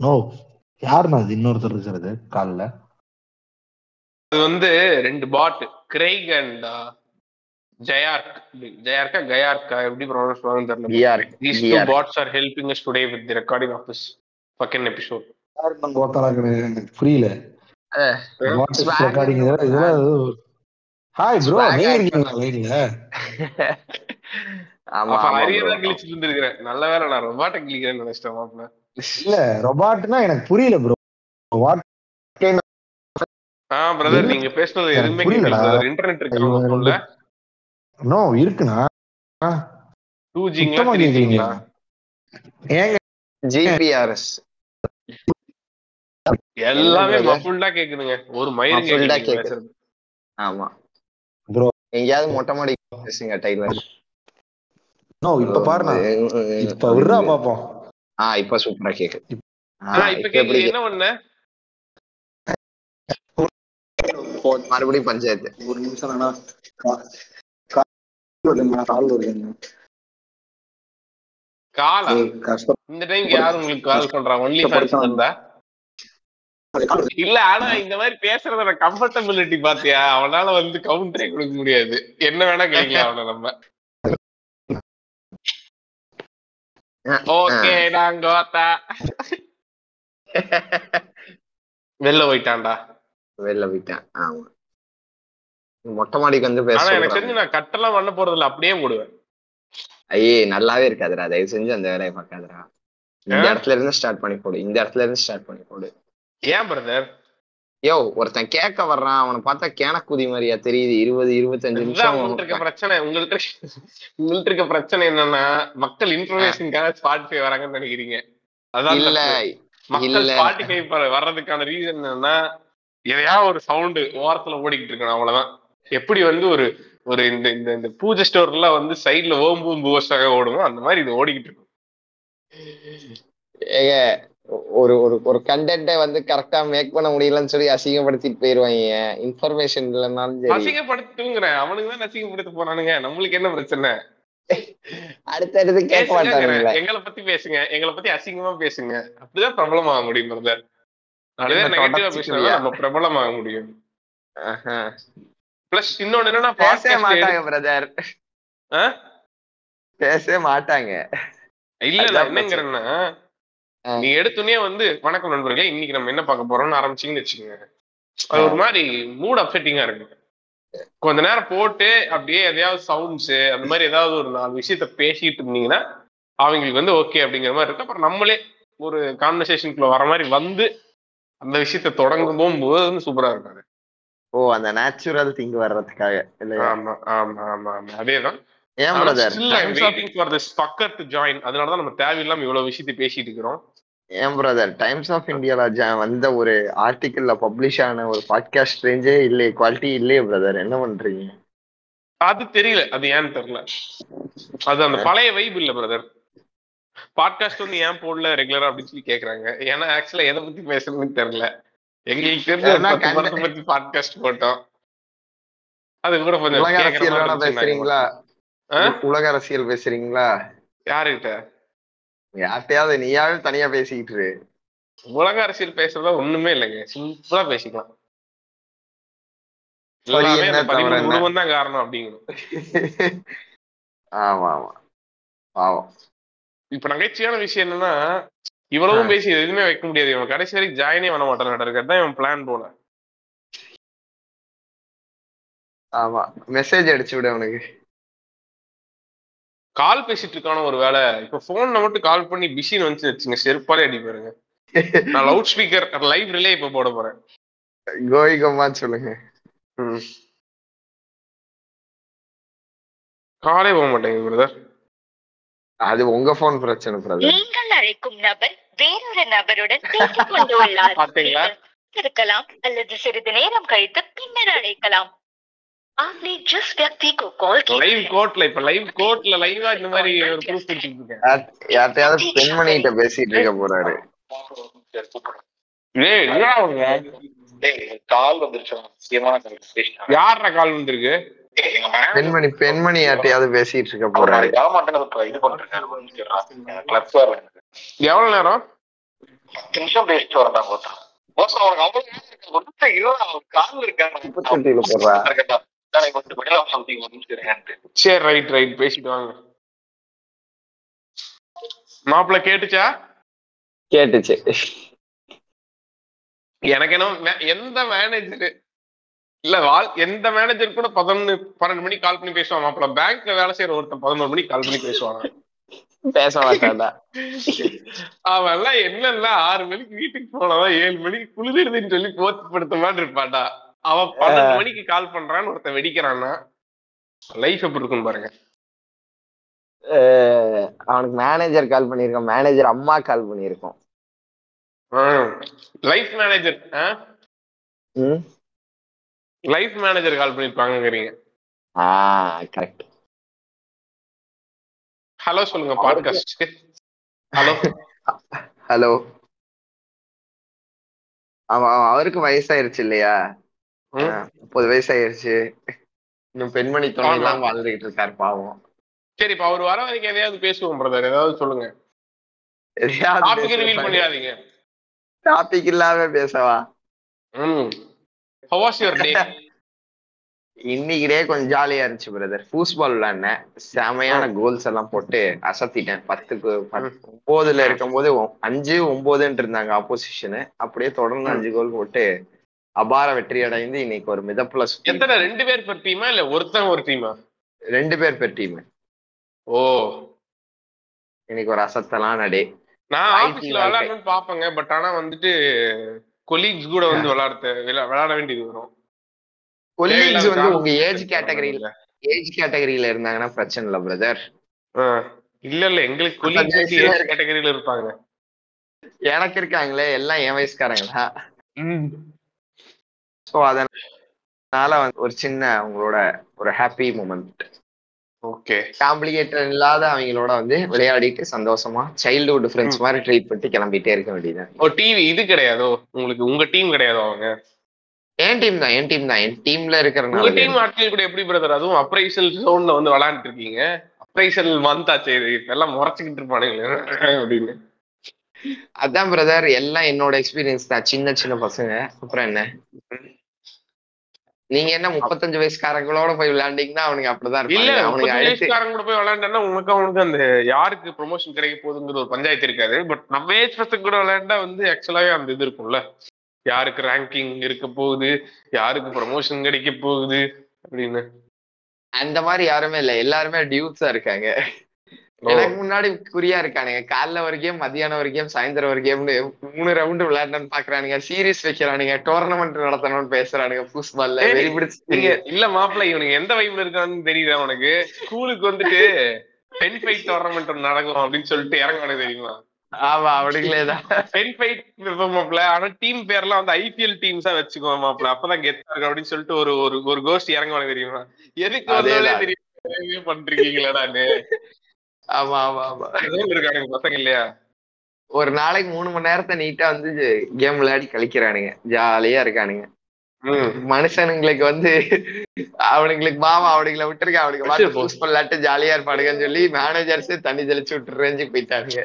No யாருண்ணா அது இன்னொருத்தர் இருக்கிறது? கால்ல. அது வந்து ரெண்டு பாட் கிரைக் அண்ட் ஜயார்க் ஜயார்க்கா கயார்க்கா எப்படி ப்ரொனவுன்ஸ் பண்ணுவாங்கன்னு தெரியல. Bots are helping us today with the recording of this fucking episode. கோத்தாலா கிடையாது எனக்கு புரியல. ரெக்கார்டிங் இதெல்லாம் ஹாய் ப்ரோ நீங்க இருக்கீங்களா லைன்ல ஆமா bro. தான் கிழிச்சிட்டு இருந்திருக்கிறேன். நல்ல வேலை நான் ரொபாட்ட கிழிக்கிறேன்னு நினைச்சிட்டேன் மாப்பிள்ள. இல்ல ரொபாட்னா எனக்கு புரியல ப்ரோ வாட் ஆ பிரதர்? நீங்க பேசுனது எனக்கு எதுவுமே இன்டர்நெட் இருக்கு நோ இருக்குண்ணா. டூ ஜிங்களா சுத்தமா த்ரீ கேட்கலீங்களா ஜிங்களா ஏங்க GPRS எல்லாமே? மஃபுல்டா கேக்குதுங்க. ஒரு Muffled ஆ கேக்குது ஆமா. Bro. எங்கேயாவது மொட்டை மாடி பேசுங்க டைலர் நோ இப்ப பாருண்ணா. இப்ப விடுறா பாப்போம். ஆ இப்ப சூப்பரா கேக்குது. எப்படி என்ன பண்ண? மறுபடியும் பஞ்சாயத்து. ஒரு நிமிஷம் கால் இந்த டைம் யாரு உங்களுக்கு கால் பண்றா? ஒன்லி ஃபேன்ஸ் இருந்தா. இல்ல ஆனா இந்த மாதிரி பேசுறதோட கம்ஃபர்டபிலிட்டி பாத்தியா? அவனால வந்து கவுண்டரே கொடுக்க முடியாது. என்ன வேணா கேட்கலாம் அவன நம்ம. ஓகே நான் கோத்தா. வெளில போயிட்டான்டா. வெளில போயிட்டேன் ஆமா. மொட்டை மாடிக்கு வந்து பேச எனக்கு. தெரிஞ்சு நான் கட்டெல்லாம் பண்ண போறது இல்ல அப்படியே போடுவேன் ஐயே நல்லாவே இருக்காதுடா தயவு செஞ்சு அந்த வேலையை பார்க்காதடா. இந்த? இடத்துல இருந்து ஸ்டார்ட் பண்ணி போடு இந்த இடத்துல இருந்து ஸ்டார்ட் பண்ணி போடு. ஏன் பிரதர் யோ ஒருத்தன் கேட்க வர்றான் அவனை பார்த்தா கேனக்குதி மாதிரியா தெரியுது. இருபது இருபத்தஞ்சு உங்கள்ட்ட இருக்க நிமிஷம் பிரச்சனை. உங்கள்ட்ட உங்கள்ட்ட இருக்க பிரச்சனை என்னன்னா மக்கள் இன்ஃபர்மேஷனுக்காக ஸ்பாட்டிஃபை வராங்கன்னு நினைக்கிறீங்க. அதான் இல்ல. மக்கள். ஸ்பாட்டிஃபை வர்றதுக்கான ரீசன் என்னன்னா எதையா ஒரு சவுண்டு ஓரத்துல ஓடிக்கிட்டு இருக்கணும் அவ்வளவுதான். எப்படி வந்து ஒரு ஒரு இந்த இந்த இந்த பூஜை ஸ்டோர்ல வந்து சைடுல ஓம்பு பூவஸாக ஓடுமோ அந்த மாதிரி இது ஓடிக்கிட்டு இருக்கும் ஏங்க ஒரு ஒரு ஒரு கண்டென்ட்டை வந்து கரெக்டா மேக் பண்ண முடியலன்னு சொல்லி அசிங்கப்படுத்திட்டு போயிருவாங்க. இன்ஃபர்மேஷன் இல்லைன்னாலும் சரி. அசிங்கப்படுத்துங்கிறேன் அவனுக்கு தான் அசிங்கப்படுத்த போறானுங்க. நம்மளுக்கு என்ன பிரச்சனை? அடுத்தடுத்து கேட்க பேசுங்க எங்களை பத்தி பேசுங்க. எங்களை பத்தி அசிங்கமா பேசுங்க. அப்படிதான் பிரபலம் ஆக முடியும் பிரதர் என்ன நெகட்டிவா? பேசினா நம்ம பிரபலம் ஆக முடியும். பிளஸ் இன்னொன்னு என்னன்னா பேசவே மாட்டாங்க பிரதர்? பேசவே மாட்டாங்க. இல்ல என்னங்கிறேன்னா ஆ. நீ எடுத்துனே வந்து வணக்கம் நண்பர்களே இன்னைக்கு நம்ம என்ன பார்க்க போறோம்னு ஆரம்பிச்சீங்கன்னு வச்சுக்கோங்க. அது ஒரு மாதிரி மூட் அப்செட்டிங்கா இருக்கு. கொஞ்ச நேரம் போட்டு அப்படியே எதையாவது சவுண்ட்ஸ் அந்த மாதிரி ஏதாவது ஒரு நாலு விஷயத்த பேசிட்டு இருந்தீங்கன்னா அவங்களுக்கு வந்து ஓகே அப்படிங்கிற மாதிரி இருக்கு. அப்புறம் நம்மளே ஒரு கான்வர்சேஷனுக்குள்ள வர மாதிரி வந்து அந்த விஷயத்த தொடங்கும் போகும்போது வந்து சூப்பரா இருக்காது ஓ அந்த நேச்சுரல் திங் வர்றதுக்காக இல்லையா? ஆமா ஆமா ஆமா ஆமா. அதேதான். ஏன் brother waiting for this fucker to join அதனால தான் நம்ம தேவையில்லாம இவ்வளவு விஷயத்தை பேசிட்டு இருக்கிறோம். ஏன் பிரதர் டைம்ஸ் ஆஃப் இந்தியால வந்த ஒரு ஆர்டிக்கிள்ல பப்ளிஷ் ஆன ஒரு பாட்காஸ்ட் ரேஞ்சே இல்லையே குவாலிட்டி இல்லையே பிரதர் என்ன பண்றீங்க? அது தெரியல. அது ஏன்னு தெரியல. அது அந்த பழைய வைப் இல்ல பிரதர் பாட்காஸ்ட் வந்து ஏன் போடல? ரெகுலரா அப்படின்னு சொல்லி கேக்குறாங்க. ஏன்னா ஆக்சுவலா எதை பத்தி பேசணும்னு தெரியல. எங்களுக்கு தெரிஞ்ச பத்து பாட்காஸ்ட் போட்டோம். அது கூட கொஞ்சம். பேசுறீங்களா? உலக அரசியல் பேசுறீங்களா? யாருகிட்ட? யார்ட்டையாவது நீயாவது தனியா பேசிக்கிட்டு. உலக அரசியல் பேசுறதா ஒண்ணுமே இல்லைங்க. சிம்பிளா பேசிக்கலாம்? குடும்பம் தான் காரணம் அப்படிங்கணும் ஆமா ஆமா. பாவம். இப்ப நகைச்சுவையான விஷயம் என்னன்னா இவ்வளவும். பேசி எதுவுமே வைக்க முடியாது. இவன் கடைசி வரைக்கும் ஜாயினே பண்ண மாட்டான் நடக்கிறது தான் இவன் பிளான் போல. ஆமா. மெசேஜ் அடிச்சு விடு அவனுக்கு. கால் பேசிட்டு இருக்கான ஒரு வேலை. இப்ப போன்ல மட்டும் கால் பண்ணி பிஸின்னு வந்து வச்சுங்க. செருப்பாலே அடி பாருங்க. நான் லவுட் ஸ்பீக்கர் லைவ் ரிலே இப்ப போட போறேன். கோயிகம்மான்னு சொல்லுங்க. காலே போக மாட்டேங்க பிரதர் அது உங்க போன் பிரச்சனை பிரதர் நீங்கள் அழைக்கும் நபர் வேறொரு நபருடன் பேசிக் கொண்டு உள்ளார். இருக்கலாம் அல்லது சிறிது நேரம் கழித்து பின்னர் அழைக்கலாம். आपने जिस व्यक्ति को कॉल किया லைவ் है, கோட்ல இப்ப லைவ் கோட்ல லைவா இந்த மாதிரி ஒரு ப்ரூஃப் கொடுத்துட்டு இருக்கேன் யார்ட்டையாவது பெண்மணிகிட்ட பேசிட்டு இருக்க போறாரு ஏய் என்னடா அவங்க? கால் வந்துருச்சு முக்கியமான கால் யார்ரா கால் வந்திருக்கு பெண்மணி பெண்மணி யார்ட்டையாவது பேசிட்டு இருக்க போறாரு வரமாட்டேன்னு இது பண்ணிருக்காரு கிளப் எவ்வளவு நேரம் பத்து நிமிஷம் பேசிட்டு வரடா போட்டா மோசம் அவனுக்கு அவ்வளவு நேரம் இருக்கு. ஒருத்தன் சரி ரைட் ரைட் பேசிட்டு வாங்க. மாப்பிள்ள கேட்டுச்சா? கேட்டுச்சு. எனக்கு என்ன மே- எந்த மேனேஜர் இல்ல வாழ் எந்த மேனேஜர் கூட பதினொன்னு பன்னெண்டு மணிக்கு கால் பண்ணி பேசுவான் மாப்பிள்ள. பேங்க்ல வேலை செய்யற ஒருத்தன் பதினோரு மணிக்கு கால் பண்ணி பேசுவாங்க பேச மாட்டான்டா. அவன் எல்லாம் என்னன்னா ஆறு மணிக்கு வீட்டுக்கு போனவன் ஏழு மணிக்கு குளிருதுன்னு சொல்லி போத்து படுத்த மாதிரி இருப்பான்டா. அவன் பன்னெண்டு மணிக்கு கால் பண்றான்னு ஒருத்தன் வெடிக்கிறான்னா லைஃப் எப்படி இருக்குன்னு பாருங்க. அவனுக்கு மேனேஜர் கால் பண்ணியிருக்கோம் மேனேஜர் அம்மா கால் பண்ணியிருக்கோம். Life manager life manager call பண்ணிருப்பாங்கிறீங்க ஆ கரெக்ட் ஹலோ சொல்லுங்க பாட்காஸ்ட் ஹலோ ஹலோ அவன் அவருக்கு வயசாயிருச்சு இல்லையா? முப்பது வயசாயிருச்சு இன்னும் பெண்மணி துணை ஆமா. எல்லாம் வாழ்ந்துகிட்டு இருக்காரு பாவம். சரி இப்ப அவர் வர வரைக்கும் எதையாவது பேசுவோம் பிரதர் ஏதாவது சொல்லுங்க. பண்ணிடாதீங்க. டாபிக் இல்லாம பேசவா? ம். இன்னைக்கு கொஞ்சம் ஜாலியா இருந்துச்சு பிரதர் ஃபூஸ்பால் விளையாடினேன். செமையான கோல்ஸ் எல்லாம் போட்டு அசத்திட்டேன். பத்துக்கு பத்து- ஒன்பதுல இருக்கும்போது ஒ- அஞ்சு ஒன்பதுன்னு இருந்தாங்க ஆப்போசிஷனு அப்படியே தொடர்ந்து அஞ்சு கோல் போட்டு அபார வெற்றி அடைந்து இன்னைக்கு ஒரு மிதப்புல எத்தனை? ரெண்டு பேர் per டீமா இல்ல ஒருத்தன் ஒரு டீமா ரெண்டு பேர் பெர் டீம் ஓ. இன்னைக்கு ஒரு அசத்தலான டே நான் ஆபீஸ்ல. விளையாடணும்னு பாப்பேங்க பட் ஆனா வந்துட்டு கொலீக்ஸ் கூட வந்து விளையாட விளையாட வேண்டியது வரும். கொல்லீக்ஸ் வந்து உங்க ஏஜ் கேட்டகரியில ஏஜ் கேட்டகரியில இருந்தாங்கன்னா பிரச்சனை இல்ல பிரதர். இல்ல இல்ல எங்களுக்கு கொலீக்ஸ் ஏஜ் கேட்டகரியில இருப்பாங்க. எனக்கு இருக்காங்களே எல்லாம் என் வயசுக்காரங்களா? சோ அதனால வந்து ஒரு சின்ன உங்களோட ஒரு ஹாப்பி மூமெண்ட் ஓகே காம்ப்ளிகேட்டட் இல்லாத அவங்களோட வந்து விளையாடிட்டு சந்தோஷமா சைல்ட்ஹுட் ஃப்ரெண்ட்ஸ் மாதிரி ட்ரீட் பண்ணிட்டு கிளம்பிட்டே இருக்க வேண்டியது ஓ டிவி இது கிடையாதோ? உங்களுக்கு உங்க டீம் கிடையாதோ அவங்க? என் டீம் தான் என் டீம் தான். என் டீம்ல உங்க இருக்கிறனால டீம் ஆட்கள் கூட எப்படி பிரதர் அதுவும் அப்ரைசல் ஜோன்ல வந்து விளையாண்டுட்டு இருக்கீங்க. அப்ரைசல் இது இப்ப எல்லாம் முறைச்சுக்கிட்டு இருப்பானுங்களே அப்படின்னு. அதான் பிரதர் எல்லாம் என்னோட எக்ஸ்பீரியன்ஸ் தான். சின்ன சின்ன பசங்க. அப்புறம் என்ன? நீங்க என்ன முப்பத்தஞ்சு வயசுக்காரங்களோட போய் விளையாண்டீங்கன்னா அவனுக்கு அப்படிதான் இல்ல அவனுக்கு வயசுக்காரங்க கூட போய் விளையாண்டா உனக்கு அவனுக்கு அந்த யாருக்கு ப்ரொமோஷன் கிடைக்க போகுதுங்கிற ஒரு பஞ்சாயத்து இருக்காது. பட் நம்ம ஏஜ் பசங்க கூட விளையாண்டா வந்து ஆக்சுவலாவே அந்த இது இருக்கும்ல. யாருக்கு ரேங்கிங் இருக்க போகுது யாருக்கு ப்ரொமோஷன் கிடைக்க போகுது அப்படின்னு. அந்த மாதிரி யாருமே இல்ல. எல்லாருமே டியூட்ஸா இருக்காங்க. எனக்கு முன்னாடி குறியா இருக்கானுங்க. காலைல வரைக்கும் மதியானம் வரைக்கும் சாயந்தரம் வரைக்கும்னு மூணு ரவுண்டு விளையாடணும்னு பாக்குறானுங்க. சீரிஸ் வைக்கிறானுங்க. டோர்னமெண்ட் நடத்தணும்னு பேசுறானுங்க. ஃபுட்பால்ல ஏய், வெறி பிடிச்சு நீங்க இல்ல மாப்பிள்ள இவனுக்கு எந்த வைப்ல இருக்கான்னு தெரியுதா உனக்கு? ஸ்கூலுக்கு வந்துட்டு பென் ஃபைட் டோர்னமெண்ட் நடக்கும் அப்படின்னு சொல்லிட்டு இறங்குவானு தெரியுமா? ஆமா அப்படிங்களேதான் பென் ஃபைட் மாப்பிள்ள. ஆனா டீம் பேர்லாம் வந்து ஐபிஎல் டீம்ஸா வச்சுக்கோ மாப்பிள்ள. அப்பதான் கெத்தா இருக்கும் அப்படின்னு சொல்லிட்டு ஒரு ஒரு ஒரு கோஷ்டி இறங்குவானு தெரியுமா? எதுக்கு வந்தாலே. தெரியும் பண்றீங்களாடான்னு ஆமா ஆமா ஆமா. இருக்கானுங்க பசங்க இல்லையா? ஒரு நாளைக்கு மூணு மணி நேரத்தை நீட்டா வந்து கேம் விளையாடி கழிக்கிறானுங்க. ஜாலியா இருக்கானுங்க. மனுஷனுங்களுக்கு வந்து அவனுங்களுக்கு மாமா அவனுங்களை விட்டுருக்க அவனுக்கு பார்த்து பூஸ் பண்ணலாட்டு ஜாலியா இருப்பானுங்கன்னு சொல்லி மேனேஜர்ஸே தண்ணி தெளிச்சு விட்டு ரேஞ்சுக்கு போயிட்டானுங்க.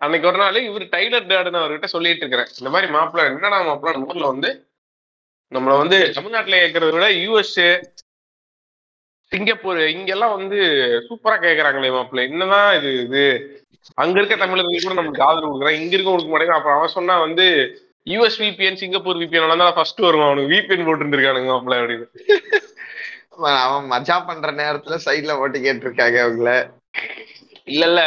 அன்னைக்கு ஒரு நாள் இவர் டைலர் டேடுன்னு அவர்கிட்ட சொல்லிட்டு இருக்கிறேன். இந்த மாதிரி மாப்பிள்ள என்னடா மாப்பிள்ள நம்ம ஊர்ல வந்து நம்மள வந்து தமிழ்நாட்டுல கேட்கறத விட யூஎஸ் சிங்கப்பூர் இங்கெல்லாம் வந்து சூப்பரா கேக்குறாங்களே மாப்பிள்ள. என்னதான் இது இது? அங்க இருக்க தமிழர்கள் கூட நமக்கு ஆதரவு கொடுக்குறான் இங்க இருக்க கொடுக்க மாட்டேங்க அப்புறம் அவன் சொன்னா வந்து யூஎஸ் விபிஎன் சிங்கப்பூர் விபிஎன் தான் ஃபர்ஸ்ட் வரும் அவனுக்கு விபிஎன் போட்டு இருந்திருக்கானுங்க மாப்பிள்ள அப்படின்னு. அவன் அவன் மஜா பண்ற நேரத்துல சைட்ல ஓட்டு கேட்டிருக்காங்க அவங்கள. இல்ல இல்ல.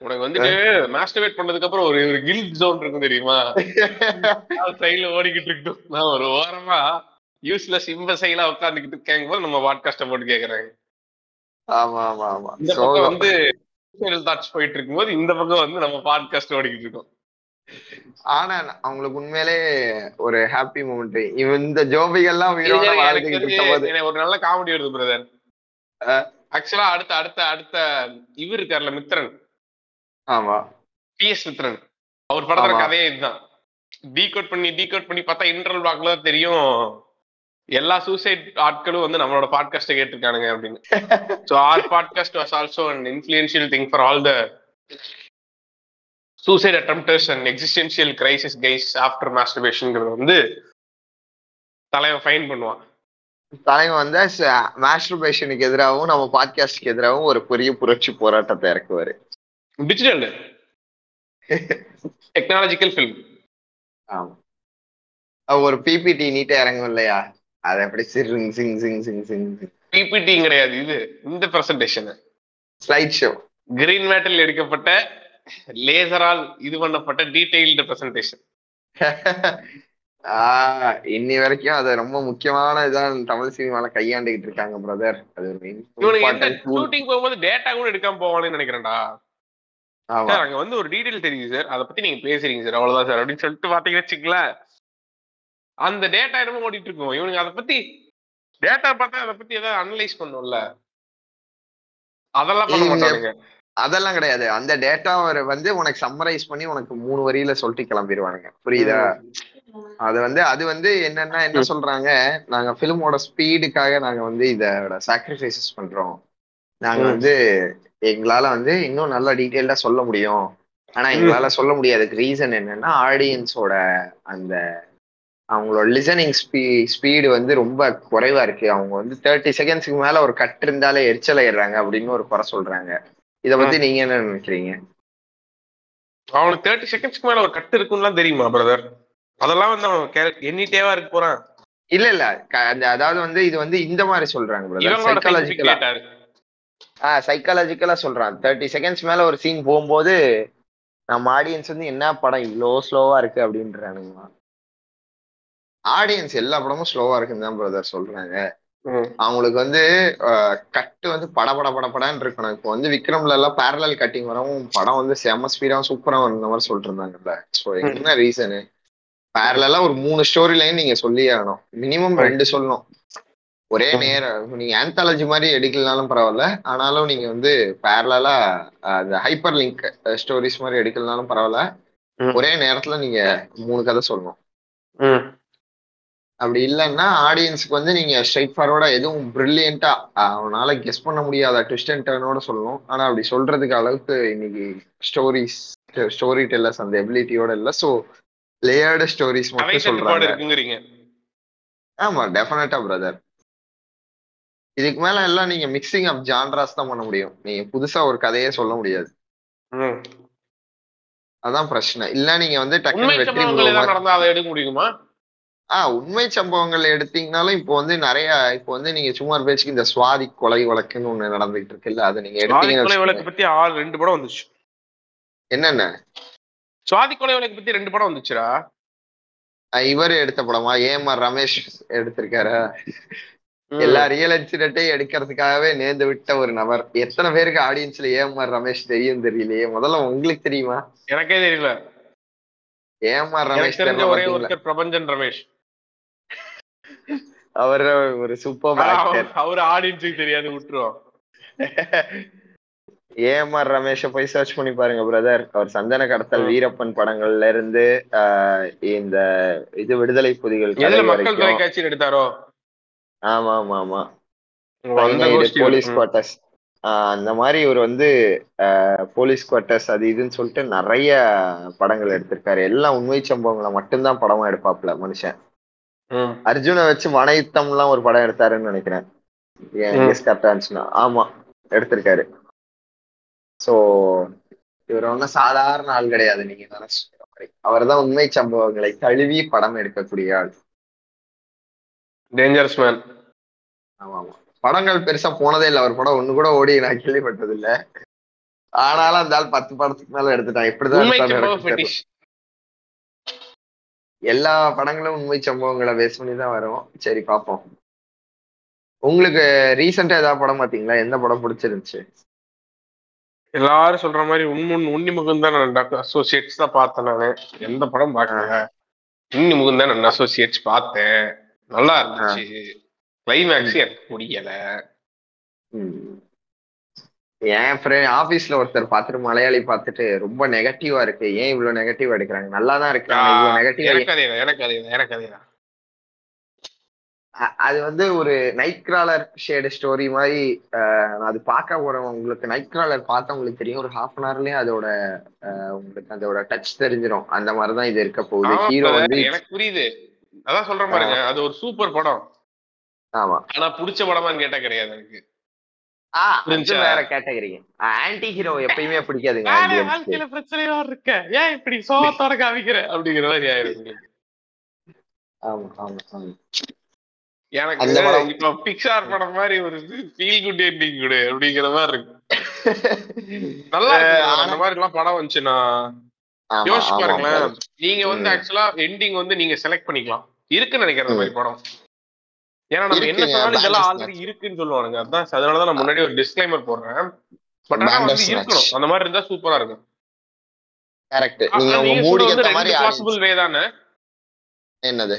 உனக்கு வந்துட்டு மாஸ்டர்வேட் பண்ணதுக்கு அப்புறம் ஒரு ஒரு கில்ட் ஜோன் இருக்கும் தெரியுமா? சைடுல ஓடிக்கிட்டு இருக்கட்டும். நான் ஒரு ஓரமா யூஸ்லெஸ் இம்ப சைலா உட்காந்துக்கிட்டு கேட்கும் போது நம்ம பாட்காஸ்ட போட்டு கேக்குறாங்க. ஆமா ஆமா ஆமா. இந்த பக்கம் வந்து தாட்ஸ் போயிட்டு இருக்கும்போது இந்த பக்கம் வந்து நம்ம பாட்காஸ்ட் ஓடிக்கிட்டு இருக்கோம். ஆனா அவங்களுக்கு உண்மையிலே ஒரு ஹாப்பி மூமெண்ட் இந்த ஜோபிகள்லாம் ஒரு நல்ல காமெடி வருது பிரதர். ஆக்சுவலா அடுத்த அடுத்த அடுத்த இவர் இருக்கார்ல மித்ரன். ஆமா. B S Mithran. அவர் படத்துல. கதையே இதுதான். டீகோட் பண்ணி டீகோட் பண்ணி பார்த்தா இன்டர்வல் தான் தெரியும். எல்லா சூசைட் ஆட்களும் வந்து நம்மளோட பாட்காஸ்ட கேட்டிருக்கானுங்க அப்படின்னு. So our podcast was also an influential thing for all the suicide attempters and existential crisis guys after மாஸ்டர்பேஷன்ங்கிறது வந்து தலைவன் ஃபைன் பண்ணுவான். தலைவன் வந்து மாஸ்டர்பேஷனுக்கு எதிராகவும் நம்ம பாட்காஸ்டுக்கு எதிராகவும் ஒரு பெரிய புரட்சி போராட்டத்தை இறக்குவாரு. டிஜிட்டல் டெக்னாலஜிக்கல் ஃபில்ம் ஆமா. ஒரு பிபிடி நீட்டா இறங்கும் இல்லையா அது அப்படி சிங் சிங் சிங் சிங் சிங் பிபிடி கிடையாது இது. இந்த பிரசன்டேஷன் ஸ்லைட் ஷோ கிரீன் மேட்டரில் எடுக்கப்பட்ட லேசரால் இது பண்ணப்பட்ட டீடைல்டு பிரசன்டேஷன் இன்னி வரைக்கும் அது ரொம்ப முக்கியமான இதான் தமிழ் சினிமால கையாண்டுகிட்டு இருக்காங்க பிரதர் அது. ஷூட்டிங் போகும்போது டேட்டா கூட எடுக்காம போவானு நினைக்கிறேன்டா. சார் அங்க வந்து ஒரு டீடைல் தெரியுது சார். அதை பத்தி நீங்க பேசுறீங்க சார். அவ்வளவுதான் சார். அப்படின்னு சொல்லிட்டு பாத்தீங்கன்னு வச்சுங்களேன் அந்த டேட்டா என்னமோ ஓடிட்டு இருக்கும் இவனுங்க அதை பத்தி டேட்டா பார்த்தா அதை பத்தி ஏதாவது அனலைஸ் பண்ணும்ல. அதெல்லாம் பண்ண மாட்டானுங்க. அதெல்லாம் கிடையாது. அந்த டேட்டா வந்து உனக்கு சம்மரைஸ் பண்ணி உனக்கு மூணு வரியில சொல்லிட்டு கிளம்பிடுவானுங்க புரியுதா? அது வந்து அது வந்து என்னன்னா என்ன சொல்றாங்க? நாங்க பிலிமோட ஸ்பீடுக்காக நாங்க வந்து இதோட சாக்ரிஃபைசஸ் பண்றோம். நாங்க. வந்து எங்களால வந்து இன்னும் நல்லா டீட்டெயில்டா சொல்ல முடியும். ஆனா எங்களால சொல்ல முடியாதுக்கு ரீசன் என்னன்னா ஆடியன்ஸோட அந்த அவங்களோட லிசனிங் ஸ்பீ ஸ்பீடு வந்து ரொம்ப குறைவா இருக்கு. அவங்க வந்து தேர்ட்டி செகண்ட்ஸ்க்கு மேல ஒரு கட் இருந்தாலே எரிச்சல் ஆயிடுறாங்க அப்படின்னு ஒரு குறை சொல்றாங்க. இத பத்தி நீங்க என்ன நினைக்கிறீங்க? அவனுக்கு தேர்ட்டி செகண்ட்ஸ்க்கு மேல ஒரு கட்டு இருக்குன்னு தெரியுமா பிரதர் அதெல்லாம் வந்து அவன் எண்ணிட்டேவா இருக்க போறான். இல்ல இல்ல. அந்த அதாவது வந்து இது வந்து இந்த மாதிரி சொல்றாங்க scientific சைக்காலஜிக்கலா. ஆஹ் சைக்காலஜிக்கலா சொல்றான். தேர்ட்டி செகண்ட்ஸ் மேல ஒரு சீன் போகும்போது நம்ம ஆடியன்ஸ் வந்து என்ன படம் இவ்வளோ ஸ்லோவா இருக்கு அப்படின்றானுங்க ஆடியன்ஸ் எல்லா படமும் ஸ்லோவா இருக்குன்னு தான் பிரதர் சொல்றாங்க. அவங்களுக்கு வந்து கட்டு வந்து பட பட பட படன்னு இருக்கணும். இப்போ வந்து விக்ரம்ல எல்லாம் பேரலல் கட்டிங் வரவும் படம் வந்து செம்ம ஸ்பீடாவும் சூப்பரா வந்த மாதிரி இருந்தாங்கல்ல ஸோ என்ன ரீசனு பேரலா ஒரு மூணு ஸ்டோரி லைன் நீங்க சொல்லியே ஆகணும். மினிமம் ரெண்டு சொல்லணும். ஒரே நேரம் நீங்க ஆந்தாலஜி மாதிரி எடுக்கலனாலும் பரவாயில்ல. ஆனாலும் நீங்க வந்து பேரலா அந்த ஹைப்பர் லிங்க் ஸ்டோரிஸ் மாதிரி எடுக்கலனாலும் பரவாயில்ல. ஒரே நேரத்துல நீங்க மூணு கதை சொல்லணும். அப்படி இல்லைன்னா ஆடியன்ஸ்க்கு வந்து நீங்க ஸ்ட்ரைட் ஃபார்வர்டா எதுவும் பிரில்லியண்டா அவனால கெஸ் பண்ண முடியாத ட்விஸ்ட் அண்ட் டர்னோட சொல்லணும். ஆனா அப்படி சொல்றதுக்கு அளவுக்கு இன்னைக்கு ஸ்டோரிஸ் ஸ்டோரி டெல்லர்ஸ் அந்த எபிலிட்டியோட இல்ல. சோ லேயர்டு ஸ்டோரிஸ் மட்டும் சொல்றாங்க. ஆமா டெஃபினட்டா பிரதர் இதுக்கு மேல எல்லாம் நீங்க மிக்சிங் ஆஃப் ஜான்ராஸ் தான் பண்ண முடியும். நீங்க புதுசா ஒரு கதையே சொல்ல முடியாது. அதான் பிரச்சனை. இல்ல நீங்க வந்து உண்மை டக்குனு வெற்றி நடந்தா அதை எடுக்க முடியுமா? ஆஹ் உண்மை சம்பவங்கள் எடுத்தீங்கனாலும் இப்போ வந்து நிறைய இப்போ வந்து நீங்க சும்மா பேச்சுக்கு இந்த சுவாதி கொலை வழக்குன்னு ஒண்ணு நடந்துகிட்டு இருக்குல்ல அதை நீங்க கொலை வழக்கு. பத்தி ஆறு ரெண்டு படம் வந்துச்சு. என்னென்ன? சுவாதி கொலை வழக்கு பத்தி ரெண்டு படம் வந்துச்சுடா. இவரு எடுத்த படமா? ஏஎம்ஆர் ரமேஷ் எடுத்திருக்காரு. எல்லா ரியல் இன்சிடென்ட்டையும் எடுக்கிறதுக்காகவே நேர்ந்து விட்ட ஒரு நபர். எத்தனை பேருக்கு ஆடியன்ஸ்ல ஏஎம்ஆர் ரமேஷ் தெரியும் தெரியலையே. முதல்ல உங்களுக்கு தெரியுமா? எனக்கே தெரியல. எனக்கு ரமேஷ் ஒரே? ஒருத்தர் பிரபஞ்சன் ரமேஷ். அவர் ஒரு சூப்பர் அவர் ஆடியன்ஸுக்கு தெரியாது விட்டுருவோம். ஏஎம்ஆர் ரமேஷ போய் சர்ச் பண்ணி பாருங்க பிரதர் அவர் சந்தன கடத்தல். வீரப்பன் படங்கள்ல இருந்து இந்த இது விடுதலை புலிகள் மக்கள் தொலைக்காட்சியில் எடுத்தாரோ? ஆமா ஆமா ஆமா போலீஸ். குவார்டர்ஸ் அந்த மாதிரி இவர் வந்து போலீஸ் குவார்டர்ஸ் அது இதுன்னு சொல்லிட்டு நிறைய படங்கள் எடுத்திருக்காரு. எல்லாம் உண்மை சம்பவங்களை மட்டும்தான் படமா எடுப்பாப்ல மனுஷன். அர்ஜுனை வச்சு வனயுத்தம்லாம் ஒரு படம் எடுத்தாருன்னு நினைக்கிறேன். ஆமா எடுத்திருக்காரு. சோ இவர் ஒன்றும் சாதாரண ஆள் கிடையாது நீங்க நினைச்சுக்கிற மாதிரி அவர் தான் உண்மை சம்பவங்களை தழுவி படம் எடுக்கக்கூடிய ஆள். டேஞ்சரஸ் மேன் ஆமா ஆமா. படங்கள் பெருசா போனதே இல்லை. அவர் படம் ஒண்ணு கூட ஓடி நான் கேள்விப்பட்டது இல்ல ஆனாலும் அந்த ஆள் பத்து படத்துக்கு மேல எடுத்துட்டான். இப்படிதான் எல்லா படங்களும் உண்மை சம்பவங்களை பேஸ் பண்ணி தான் வரும். சரி பார்ப்போம். உங்களுக்கு ரீசெண்டா ஏதாவது படம் பாத்தீங்களா எந்த படம் பிடிச்சிருந்துச்சு? எல்லாரும் சொல்ற மாதிரி உண்முன் உன்னி முகுந்தான் நான் டாக்டர் அசோசியேட்ஸ் தான் பார்த்தேன் நானு. எந்த படம் பார்க்கல. உன்னி முகுந்தான் நான் அசோசியேட்ஸ் பார்த்தேன். நல்லா இருந்துச்சு. கிளைமேக்ஸ் எனக்கு முடியல. என் ஃப்ரெண்ட் ஆபீஸ்ல ஒருத்தர் பார்த்துட்டு மலையாளி பார்த்துட்டு ரொம்ப நெகட்டிவா இருக்கு. ஏன் இவ்வளவு நெகட்டிவ் எடுக்கிறாங்க? நல்லா தான் இருக்கு. இவ்வளவு நெகட்டிவ் அது வந்து ஒரு நைட் கிராலர் ஷேடு ஸ்டோரி மாதிரி நான் அது பார்க்க போறேன். உங்களுக்கு நைட் கிராலர் பார்த்தா உங்களுக்கு தெரியும். ஒரு ஹாஃப் அன் ஹவர்லயே அதோட உங்களுக்கு அதோட டச் தெரிஞ்சிடும் அந்த மாதிரி தான் இது இருக்க போகுது. ஹீரோ வந்து எனக்கு புரியுது. அதான் சொல்றேன் பாருங்க. அது ஒரு சூப்பர் படம். ஆமா. ஆனா புடிச்ச படமான்னு கேட்டா கிடையாது எனக்கு? வேற கேட்டகரிங்க ஆன்டி ஹீரோ எப்பயுமே பிடிக்காதுங்க. வாழ்க்கையில பிரச்சனையா இருக்க? ஏன் இப்படி சோகத்தோட காமிக்கிற? அப்படிங்கிற மாதிரி ஆமா எனக்கு இப்ப பிக்சார் படம் மாதிரி ஒரு ஃபீல் குட் எண்டிங் குடு அப்படிங்கிற மாதிரி இருக்கு. நல்லா அந்த மாதிரி எல்லாம் படம் வந்துச்சுன்னா யோசிச்சு பாருங்களேன். நீங்க வந்து. ஆக்சுவலா எண்டிங் வந்து நீங்க செலக்ட் பண்ணிக்கலாம். இருக்குன்னு நினைக்கிறேன் அந்த மாதிரி படம். ஏன்னா நம்ம என்ன சொன்னாலும் இதெல்லாம். ஆல்ரெடி இருக்குன்னு சொல்லுவானுங்க. அதான் அதனாலதான் நான் முன்னாடி ஒரு டிஸ்க்ளைமர் போடுறேன். பட் ஆனா வந்து. இருக்கணும். அந்த மாதிரி இருந்தா சூப்பரா இருக்கும். கரெக்ட் நீங்க உங்க சொல்றது ஏத்த மாதிரி. பாசிபிள் வே தானே? என்னது?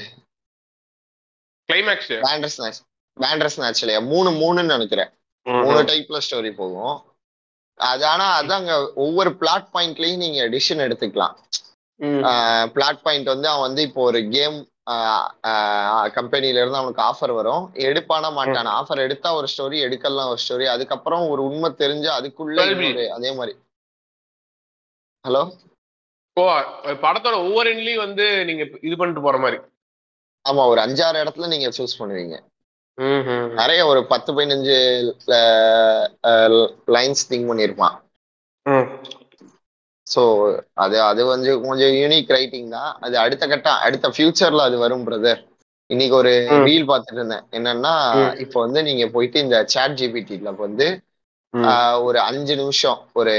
Climax Bandersnatch Bandersnatch இல்லையா? மூணு மூணுன்னு நினைக்கிறேன். மூணு டைப்ல ஸ்டோரி போகும். அது ஆனா அதாங்க ஒவ்வொரு பிளாட் பாயிண்ட்லயும் நீங்க டிசிஷன் எடுத்துக்கலாம். பிளாட் பாயிண்ட் வந்து அவன் வந்து இப்போ ஒரு கேம் கம்பெனில இருந்து அவனுக்கு ஆஃபர் வரும். எடுப்பானா மாட்டான்? ஆஃபர் எடுத்தா ஒரு ஸ்டோரி எடுக்கலாம் ஒரு ஸ்டோரி அதுக்கப்புறம் ஒரு உண்மை தெரிஞ்சு அதுக்குள்ள அதே மாதிரி. ஹலோ ஓ படத்தோட ஒவ்வொரு எண்ட்லயும் வந்து நீங்க இது பண்ணிட்டு போற மாதிரி. ஆமா ஒரு அஞ்சாறு இடத்துல நீங்க சூஸ் பண்ணுவீங்க. நிறைய ஒரு பத்து பதினஞ்சு லைன்ஸ் திங்க் பண்ணியிருப்பான். ஸோ அது அது வந்து கொஞ்சம் யூனிக் ரைட்டிங் தான். அது அடுத்த கட்டம் அடுத்த ஃபியூச்சர்ல அது வரும் பிரதர் இன்னைக்கு ஒரு. ரீல் பார்த்துட்டு இருந்தேன். என்னன்னா. இப்போ வந்து நீங்க போயிட்டு இந்த சாட் ஜிபிடில வந்து ஒரு அஞ்சு நிமிஷம் ஒரு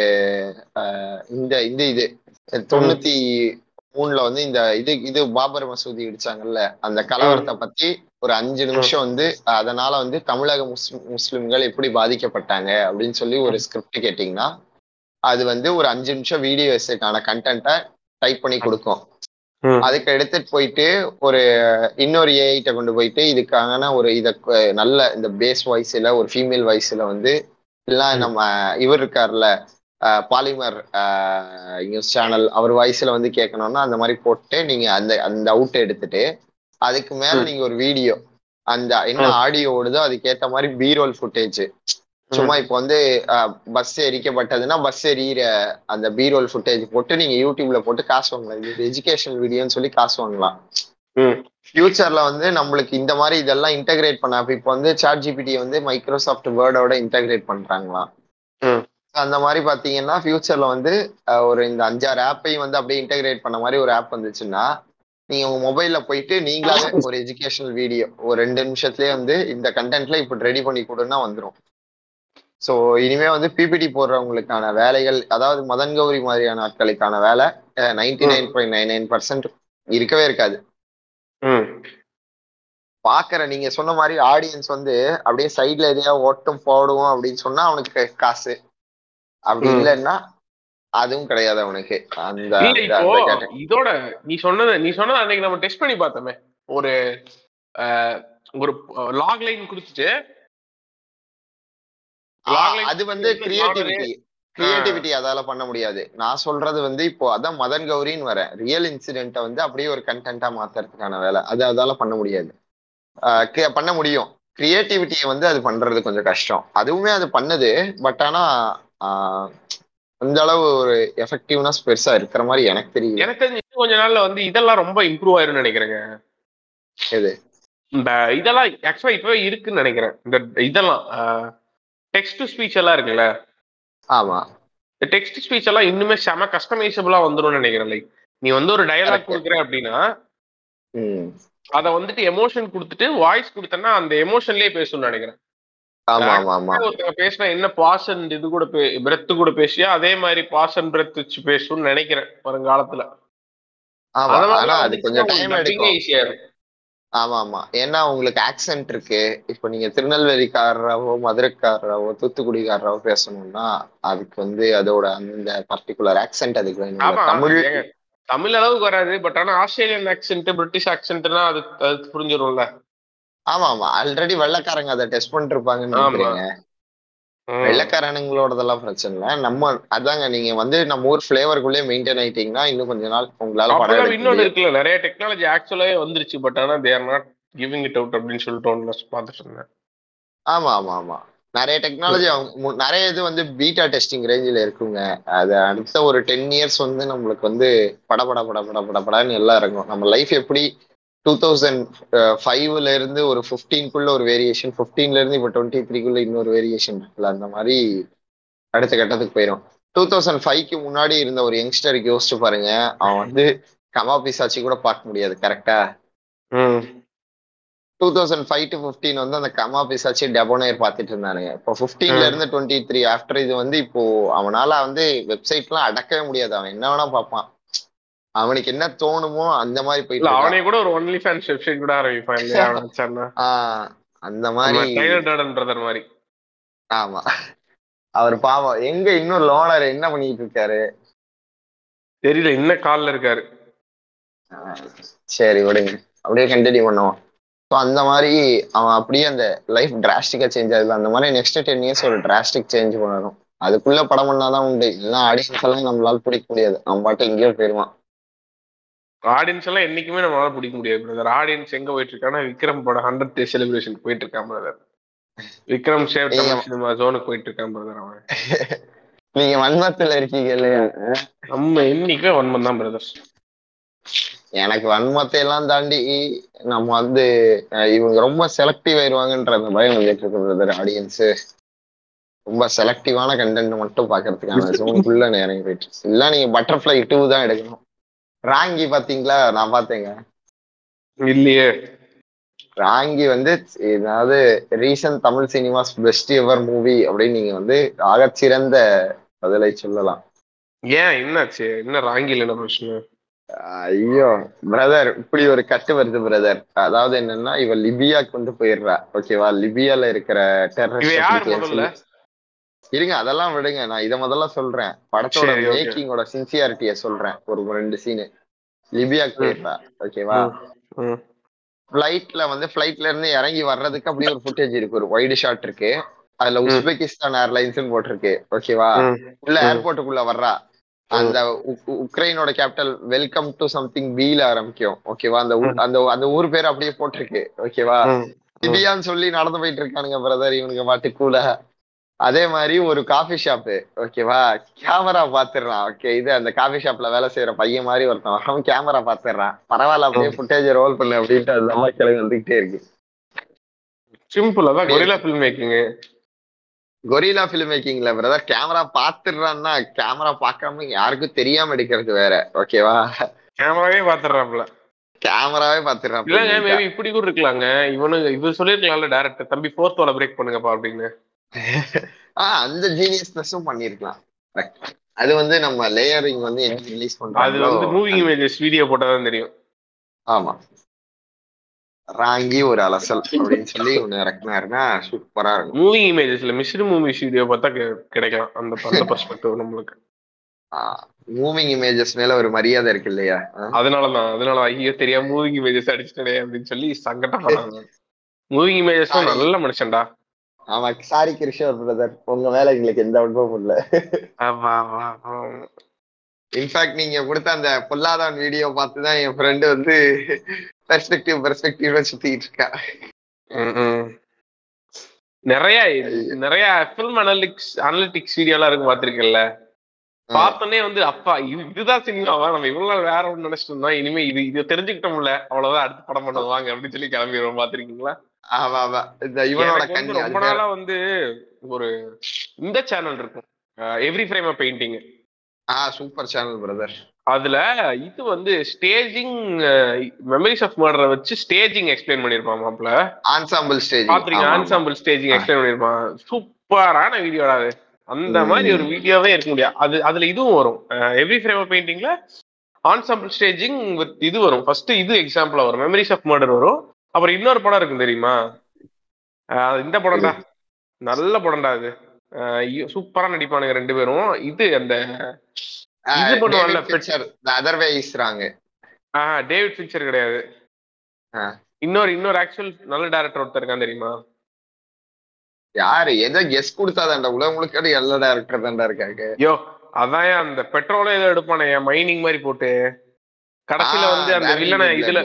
இந்த இந்த இது தொண்ணூத்தி மூணுல வந்து இந்த இது இது பாபர் மசூதி இடிச்சாங்கல்ல அந்த கலவரத்தை பத்தி ஒரு அஞ்சு நிமிஷம் வந்து அதனால வந்து தமிழக முஸ்லிம் முஸ்லிம்கள் எப்படி பாதிக்கப்பட்டாங்க அப்படின்னு சொல்லி ஒரு ஸ்கிரிப்ட் கேட்டீங்கன்னா அது வந்து ஒரு அஞ்சு நிமிஷம் வீடியோஸுக்கான கண்டென்ட்டை டைப் பண்ணி கொடுக்கும். அதுக்கு எடுத்துட்டு போயிட்டு ஒரு இன்னொரு ஏஐட்ட கொண்டு போயிட்டு இதுக்கான ஒரு இத நல்ல இந்த பேஸ் வாய்ஸ்ல ஒரு ஃபீமேல் வாய்ஸ்ல வந்து இல்ல நம்ம இவர் இருக்கார்ல பாலிமர் நியூஸ் சேனல் அவர் வாய்ஸ்ல வந்து கேட்கணும்னா அந்த மாதிரி போட்டு நீங்க அந்த அந்த அவுட் எடுத்துட்டு அதுக்கு மேல. நீங்க ஒரு வீடியோ அந்த என்ன. ஆடியோ ஓடுதோ அதுக்கேத்த மாதிரி பீரோல் ஃபுட்டேஜ் சும்மா இப்போ வந்து பஸ் எரிக்கப்பட்டதுன்னா பஸ் எரியிற அந்த பீரோல் ஃபுட்டேஜ் போட்டு நீங்க யூடியூப்ல போட்டு காசு வாங்கலாம். இது எஜுகேஷனல் வீடியோன்னு சொல்லி காசு வாங்கலாம். ஃபியூச்சர்ல வந்து நம்மளுக்கு இந்த மாதிரி இதெல்லாம் இன்டகிரேட் பண்ண இப்போ வந்து சாட் ஜிபிடி வந்து மைக்ரோசாஃப்ட் வேர்டோட இன்டகிரேட் பண்றாங்களாம். ம். அந்த மாதிரி பாத்தீங்கன்னா ஃபியூச்சர்ல வந்து ஒரு இந்த அஞ்சாறு ஆப்பையும் வந்து அப்படியே இன்டகிரேட் பண்ண மாதிரி ஒரு ஆப் வந்துச்சுன்னா நீங்க உங்க மொபைல்ல போயிட்டு நீங்களாவே ஒரு எஜுகேஷனல் வீடியோ ஒரு ரெண்டு நிமிஷத்துலயே வந்து இந்த கண்டென்ட்ல இப்ப ரெடி பண்ணி கொடுன்னா வந்துரும். ஸோ இனிமே வந்து பிபிடி போடுறவங்களுக்கான வேலைகள் அதாவது மதன் கௌரி மாதிரியான ஆட்களுக்கான வேலை ninety nine point nine nine percent இருக்கவே இருக்காது. பாக்குற நீங்க சொன்ன மாதிரி ஆடியன்ஸ் வந்து அப்படியே சைட்ல எதையா ஓட்டும் போடுவோம் அப்படின்னு சொன்னா அவனுக்கு காசு அப்படி. இல்லைன்னா அதுவும் கிடையாது அவனுக்கு அந்த. இதோட நீ சொன்னது நீ சொன்னது அன்னைக்கு நம்ம டெஸ்ட் பண்ணி பார்த்தோமே ஒரு ஒரு லாக் லைன் கொடுத்துட்டு அது வந்து கிரியேட்டிவிட்டி கிரியேட்டிவிட்டி அதால பண்ண முடியாது. நான் சொல்றது வந்து இப்போ அதான் மதன் கௌரின்னு வரேன் ரியல் இன்சிடென்ட்டை வந்து அப்படியே ஒரு கண்டென்ட்டா மாத்துறதுக்கான வேலை. அது அதால பண்ண முடியாது. பண்ண முடியும். கிரியேட்டிவிட்டியை வந்து அது பண்றது கொஞ்சம் கஷ்டம். அதுவுமே அது பண்ணுது. பட் ஆனா அந்த அளவு ஒரு எஃபெக்டிவ்னஸ் பெருசா இருக்கிற மாதிரி எனக்கு தெரியுது எனக்கு தெரிஞ்சு இன்னும் கொஞ்ச நாள்ல வந்து இதெல்லாம் ரொம்ப இம்ப்ரூவ் ஆயிரும்னு நினைக்கிறேங்க. எது? இந்த இதெல்லாம் ஆக்சுவலா இப்பவே இருக்குன்னு நினைக்கிறேன். இந்த இதெல்லாம் டெக்ஸ்ட் டு ஸ்பீச் எல்லாம் இருக்குல்ல? ஆமா. டெக்ஸ்ட் ஸ்பீச் எல்லாம் இன்னுமே செம கஸ்டமைசபிளா வந்துரும்னு நினைக்கிறேன். லைக் நீ வந்து ஒரு டயலாக். கொடுக்குற அப்படின்னா அதை வந்துட்டு எமோஷன் கொடுத்துட்டு வாய்ஸ் கொடுத்தனா அந்த எமோஷன்லயே பேசணும்னு நினைக்கிறேன். ஆமா ஆமா ஆமா. ஒருத்தங்க பேசினா என்ன பாஸ் அண்ட் இது கூட பிரெத் கூட பேசியா அதே மாதிரி பாஸ் அண்ட் பிரெத் வச்சு பேசணும்னு நினைக்கிறேன் வருங்காலத்துல. அது கொஞ்சம் ஈஸியா இருக்கும் ஆமா ஆமா ஏன்னா உங்களுக்கு ஆக்சென்ட் இருக்கு. இப்போ நீங்க திருநெல்வேலிக்காரராவோ மதுரைக்காரராவோ தூத்துக்குடிக்காரராவோ பேசணும்னா அதுக்கு வந்து அதோட அந்த பர்டிகுலர் ஆக்சென்ட் அதுக்கு வேணும். தமிழ் தமிழ் அளவுக்கு வராது. பட் ஆனா ஆஸ்திரேலியன் ஆக்சென்ட் பிரிட்டிஷ் ஆக்சென்ட்னா அது அது புரிஞ்சிரும்ல. ஆமா ஆமா ஆல்ரெடி வெள்ளைக்காரங்க அதை டெஸ்ட். நினைக்கிறீங்க. ம். வெள்ளைக்காரனுங்களோடதெல்லாம் பிரச்சனை இல்லை. நம்ம அதாங்க நீங்க வந்து நம்ம ஊர் ஃபிளேவருக்குள்ளே மெயின்டைன் ஆயிட்டீங்கன்னா இன்னும் கொஞ்ச நாள் உங்களால படம் இன்னொன்னு இருக்குல்ல நிறைய டெக்னாலஜி ஆக்சுவலாவே வந்துருச்சு பட் ஆனா they're not giving it out அப்படின்னு சொல்லிட்டு ஒன்று பார்த்துட்டு இருந்தேன். ஆமா ஆமா ஆமா. நிறைய டெக்னாலஜி நிறைய இது வந்து பீட்டா டெஸ்டிங் ரேஞ்சில் இருக்குங்க. அது அடுத்த ஒரு டென் இயர்ஸ் வந்து நம்மளுக்கு வந்து படபட பட பட பட படன்னு எல்லாம் இருக்கும் நம்ம லைஃப் எப்படி டூ தௌசண்ட் ஃபைவ்ல இருந்து ஒரு ஃபிஃப்டீன்குள்ள ஒரு வேரியேஷன் ஃபிஃப்டீன்ல இருந்து இப்போ டுவெண்ட்டி த்ரீக்குள்ள இன்னொரு வேரியேஷன் இருக்குல்ல அந்த மாதிரி அடுத்த கட்டத்துக்கு போயிடும் டூ தௌசண்ட் ஃபைவ்க்கு முன்னாடி இருந்த ஒரு யங்ஸ்டருக்கு யோசிச்சு பாருங்க அவன் வந்து கமா பிசாச்சி கூட பார்க்க முடியாது கரெக்டா two thousand five to fifteen வந்து அந்த கமா பிசாச்சி டெபோனேர் பார்த்துட்டு இருந்தானுங்க. இப்போ ஃபிஃப்டீன்ல. இருந்து டுவெண்ட்டி த்ரீ ஆஃப்டர் இது வந்து இப்போ அவனால வந்து வெப்சைட்லாம் அடக்கவே முடியாது அவன் என்ன வேணா பார்ப்பான். அவனுக்கு என்ன தோணுமோ அந்த மாதிரி போயிட்டு அவனே. கூட ஒரு ஒன்லி ஃபேன்ஸ் வெப்சைட் கூட ஆரம்பிப்பான் இல்லையா? அந்த மாதிரி மாதிரி. ஆமா. அவர் பாவம். எங்க இன்னும் லோனர் என்ன பண்ணிட்டு இருக்காரு? தெரியல இன்னும் கால்ல இருக்காரு. சரி விடுங்க. அப்படியே கண்டினியூ பண்ணுவோம். ஸோ அந்த மாதிரி அவன் அப்படியே அந்த லைஃப் டிராஸ்டிக்கா சேஞ்ச் ஆகுது. அந்த மாதிரி நெக்ஸ்ட் டென் இயர்ஸ் ஒரு டிராஸ்டிக் சேஞ்ச் பண்ணணும். அதுக்குள்ள படம் பண்ணாதான் உண்டு. எல்லாம் ஆடியன்ஸ் எல்லாம் நம்மளால பிடிக்க முடியாது. அவன் பாட்டு எங்கேயோ போயிருவான். ஆடியன்ஸ் எல்லாம் என்னைக்குமே நம்மளால பிடிக்க முடியாது பிரதர் ஆடியன்ஸ் எங்க போயிட்டு இருக்கான்னா விக்ரம் படம் ஹண்ட்ரட் டே செலிப்ரேஷன் போயிட்டு இருக்கான் பிரதர் விக்ரம் சேவ் சினிமா ஜோனுக்கு போயிட்டு இருக்கான் பிரதர் அவன். நீங்க வன்மத்துல இருக்கீங்க இல்லையா? நம்ம என்னைக்குமே ஒன்பது தான் பிரதர் எனக்கு வன்மத்தை எல்லாம் தாண்டி நம்ம வந்து இவங்க ரொம்ப செலக்டிவ் ஆயிருவாங்கன்ற அந்த பயம் வந்துட்டு இருக்கு பிரதர் ஆடியன்ஸ் ரொம்ப செலக்டிவான கண்டென்ட் மட்டும் பாக்குறதுக்கான ஜோனுக்குள்ள நேரம் போயிட்டு. இல்ல நீங்க பட்டர்ஃபிளை டூ தான் எடுக்கணும். ராங்கி பாத்தீங்களா? நான் பார்த்தேங்க இல்லையே. ராங்கி வந்து ஏதாவது recent Tamil cinemas best ever movie அப்படின்னு நீங்க வந்து ஆகச்சிறந்த பதிலை சொல்லலாம். ஏன்? என்னாச்சு? என்ன ராங்கில என்ன பிரச்சனை? ஐயோ பிரதர் இப்படி ஒரு கட்டு வருது பிரதர் அதாவது என்னன்னா இவ லிபியாக்கு வந்து போயிடுறா. ஓகேவா லிபியால இருக்கிற டெரரிஸ்ட் இருங்க அதெல்லாம் விடுங்க நான் இத முதல்ல சொல்றேன் படத்தோட. மேக்கிங்கோட சின்சியாரிட்டிய சொல்றேன் ஒரு ரெண்டு சீனு லிபியாக்கு போயிடுறா ஓகேவா. ஃபிளைட்ல வந்து ஃபிளைட்ல இருந்து இறங்கி வர்றதுக்கு அப்படியே ஒரு ஃபுட்டேஜ் இருக்கு ஒரு வைடு ஷாட் இருக்கு அதுல. உஸ்பெகிஸ்தான் ஏர்லைன்ஸ் போட்டிருக்கு ஓகேவா. உள்ள. ஏர்போர்ட்டுக்குள்ள வர்றா அந்த உக்- உக்- உக்ரைனோட கேபிட்டல் வெல்கம் டு சம்திங் பீல ஆரம்பிக்கும் ஓகேவா அந்த. அந்த அந்த ஊர் பேர் அப்படியே போட்டிருக்கு ஓகேவா. லிபியான்னு சொல்லி நடந்து போயிட்டு இருக்கானுங்க பிரதர் இவனுங்க பாட்டு கூட அதே மாதிரி ஒரு காஃபி ஷாப்பு ஓகேவா கேமரா பாத்துடுறான் ஓகே இது அந்த காஃபி ஷாப்ல வேலை செய்யற பையன் மாதிரி ஒருத்தன் அவன் கேமரா பாத்துடுறான். பரவாயில்ல அப்படியே ஃபுட்டேஜ் ரோல் பண்ணு அப்படின்ட்டு அது அம்மா கிளம்பி வந்துகிட்டே இருக்கு. சிம்பிள் அதான் guerrilla film making guerrilla film மேக்கிங்ல brother camera பாத்துடுறான்னா கேமரா பார்க்காம யாருக்கும் தெரியாம எடுக்கிறது வேற. ஓகேவா கேமராவே பாத்துறாப்ல கேமராவே பாத்துடுறான். மேபி இப்படி கூட இருக்கலாங்க. இவனு இவர் சொல்லிருக்கலாம்ல டேரக்டர் தம்பி ஃபோர்த் வால பிரேக் பண்ணுங்கப்பா அப்படின்னு. ஆஹ் அந்த ஜீனியஸ்னஸும் பண்ணிருக்கலாம். அது வந்து நம்ம லேயரிங் வந்து என்ன ரிலீஸ் அது பண்றாங்களோ வந்து மூவிங் இமேஜஸ் வீடியோ போட்டாதான் தெரியும். ஆமா. ராங்கி ஒரு அலசல் அப்படின்னு சொல்லி ஒண்ணு இறக்குனாருன்னா சூப்பரா இருக்கும். மூவிங் இமேஜஸ்ல மிஸ்டு மூவிஸ் வீடியோ பார்த்தா கி- கிடைக்கலாம். அந்த அந்த பர்ஸ்பெக்டிவ் நம்மளுக்கு. மூவிங் இமேஜஸ் மேல ஒரு மரியாதை இருக்கு இல்லையா? அதனாலதான் அதனால ஐயோ தெரியாம மூவிங் இமேஜஸ் அடிச்சிட்டே அப்படின்னு சொல்லி சங்கடப்படுறாங்க மூவிங் இமேஜஸ். நல்ல மனுஷன்டா. ஆமா சாரி கிருஷ்ணர் பிரதர் உங்க மேல எங்களுக்கு எந்த அனுபவமும் இல்ல. ஆமா ஆமா இன்ஃபேக்ட் நீங்க கொடுத்த அந்த பொல்லாதான் வீடியோ பார்த்து தான் என் ஃப்ரெண்டு வந்து பெர்ஸ்பெக்டிவ் பெர்ஸ்பெக்டிவ் சுத்திட்டு இருக்கா. நிறைய நிறைய ஃபில்ம் அனலிட்டிக்ஸ் அனலிட்டிக்ஸ் வீடியோ எல்லாம் இருக்கு பாத்திருக்கேன்ல பார்த்தோன்னே வந்து அப்பா இது இதுதான் சினிமாவா நம்ம இவ்வளவு நாள் வேற ஒண்ணு நினைச்சிட்டு இருந்தோம். இனிமே இது இது தெரிஞ்சுக்கிட்டோம்ல. அவ்வளவுதான் அடுத்த படம் பண்ணுவாங்க அப்படின்னு சொல்லி கிளம்பிடுவோம் பாத்திருக்கீங்களா ரொம்ப நாளா வந்து ஒரு இந்த சேனல் இருக்கும் every frame painting ah super channel brother அதுல இது வந்து ஸ்டேஜிங் மெமரிஸ் ஆஃப் மர்டரை வச்சு ஸ்டேஜிங் எக்ஸ்பிளைன் பண்ணிருப்பான் மாப்ள ஆன்சாம்பிள் ஸ்டேஜ் பாத்துறீங்க ஆன்சாம்பிள் ஸ்டேஜிங் ஆ. எக்ஸ்பிளைன் பண்ணிருப்பான். சூப்பரான வீடியோடா அது. அந்த. மாதிரி ஒரு வீடியோவே இருக்க முடியாது. அது அதுல இதுவும் வரும். எவ்ரி ஃப்ரேம் பெயிண்டிங்ல ஆன்சாம்பிள் ஸ்டேஜிங் வித் இது வரும். ஃபர்ஸ்ட் இது எக்ஸாம்பிளா வரும். மெமரிஸ் ஆஃப் மர்டர் வரும். அப்புறம் இன்னொரு படம் இருக்கும் தெரியுமா? இந்த படம்டா. நல்ல படம்டா அது. சூப்பரா நடிப்பானுங்க ரெண்டு பேரும். இது அந்த இது பண்ணுவான்ல, அதர் வே இஸ்ராங்க ஆஹ் டேவிட் ஃபின்ச்சர் கிடையாது. இன்னொரு இன்னொரு ஆக்சுவல் நல்ல டேரக்டர் ஒருத்தர் இருக்கான் தெரியுமா? யாரு? எதோ கெஸ் கொடுத்தாதான்டா. உலகம் முழுக்க எல்லா டேரக்டர் தான்டா இருக்காங்க. யோ அதான் அந்த பெட்ரோலே ஏதோ எடுப்பானே மைனிங் மாதிரி போட்டு. கடைசியில வந்து அந்த வில்லனை. இதுல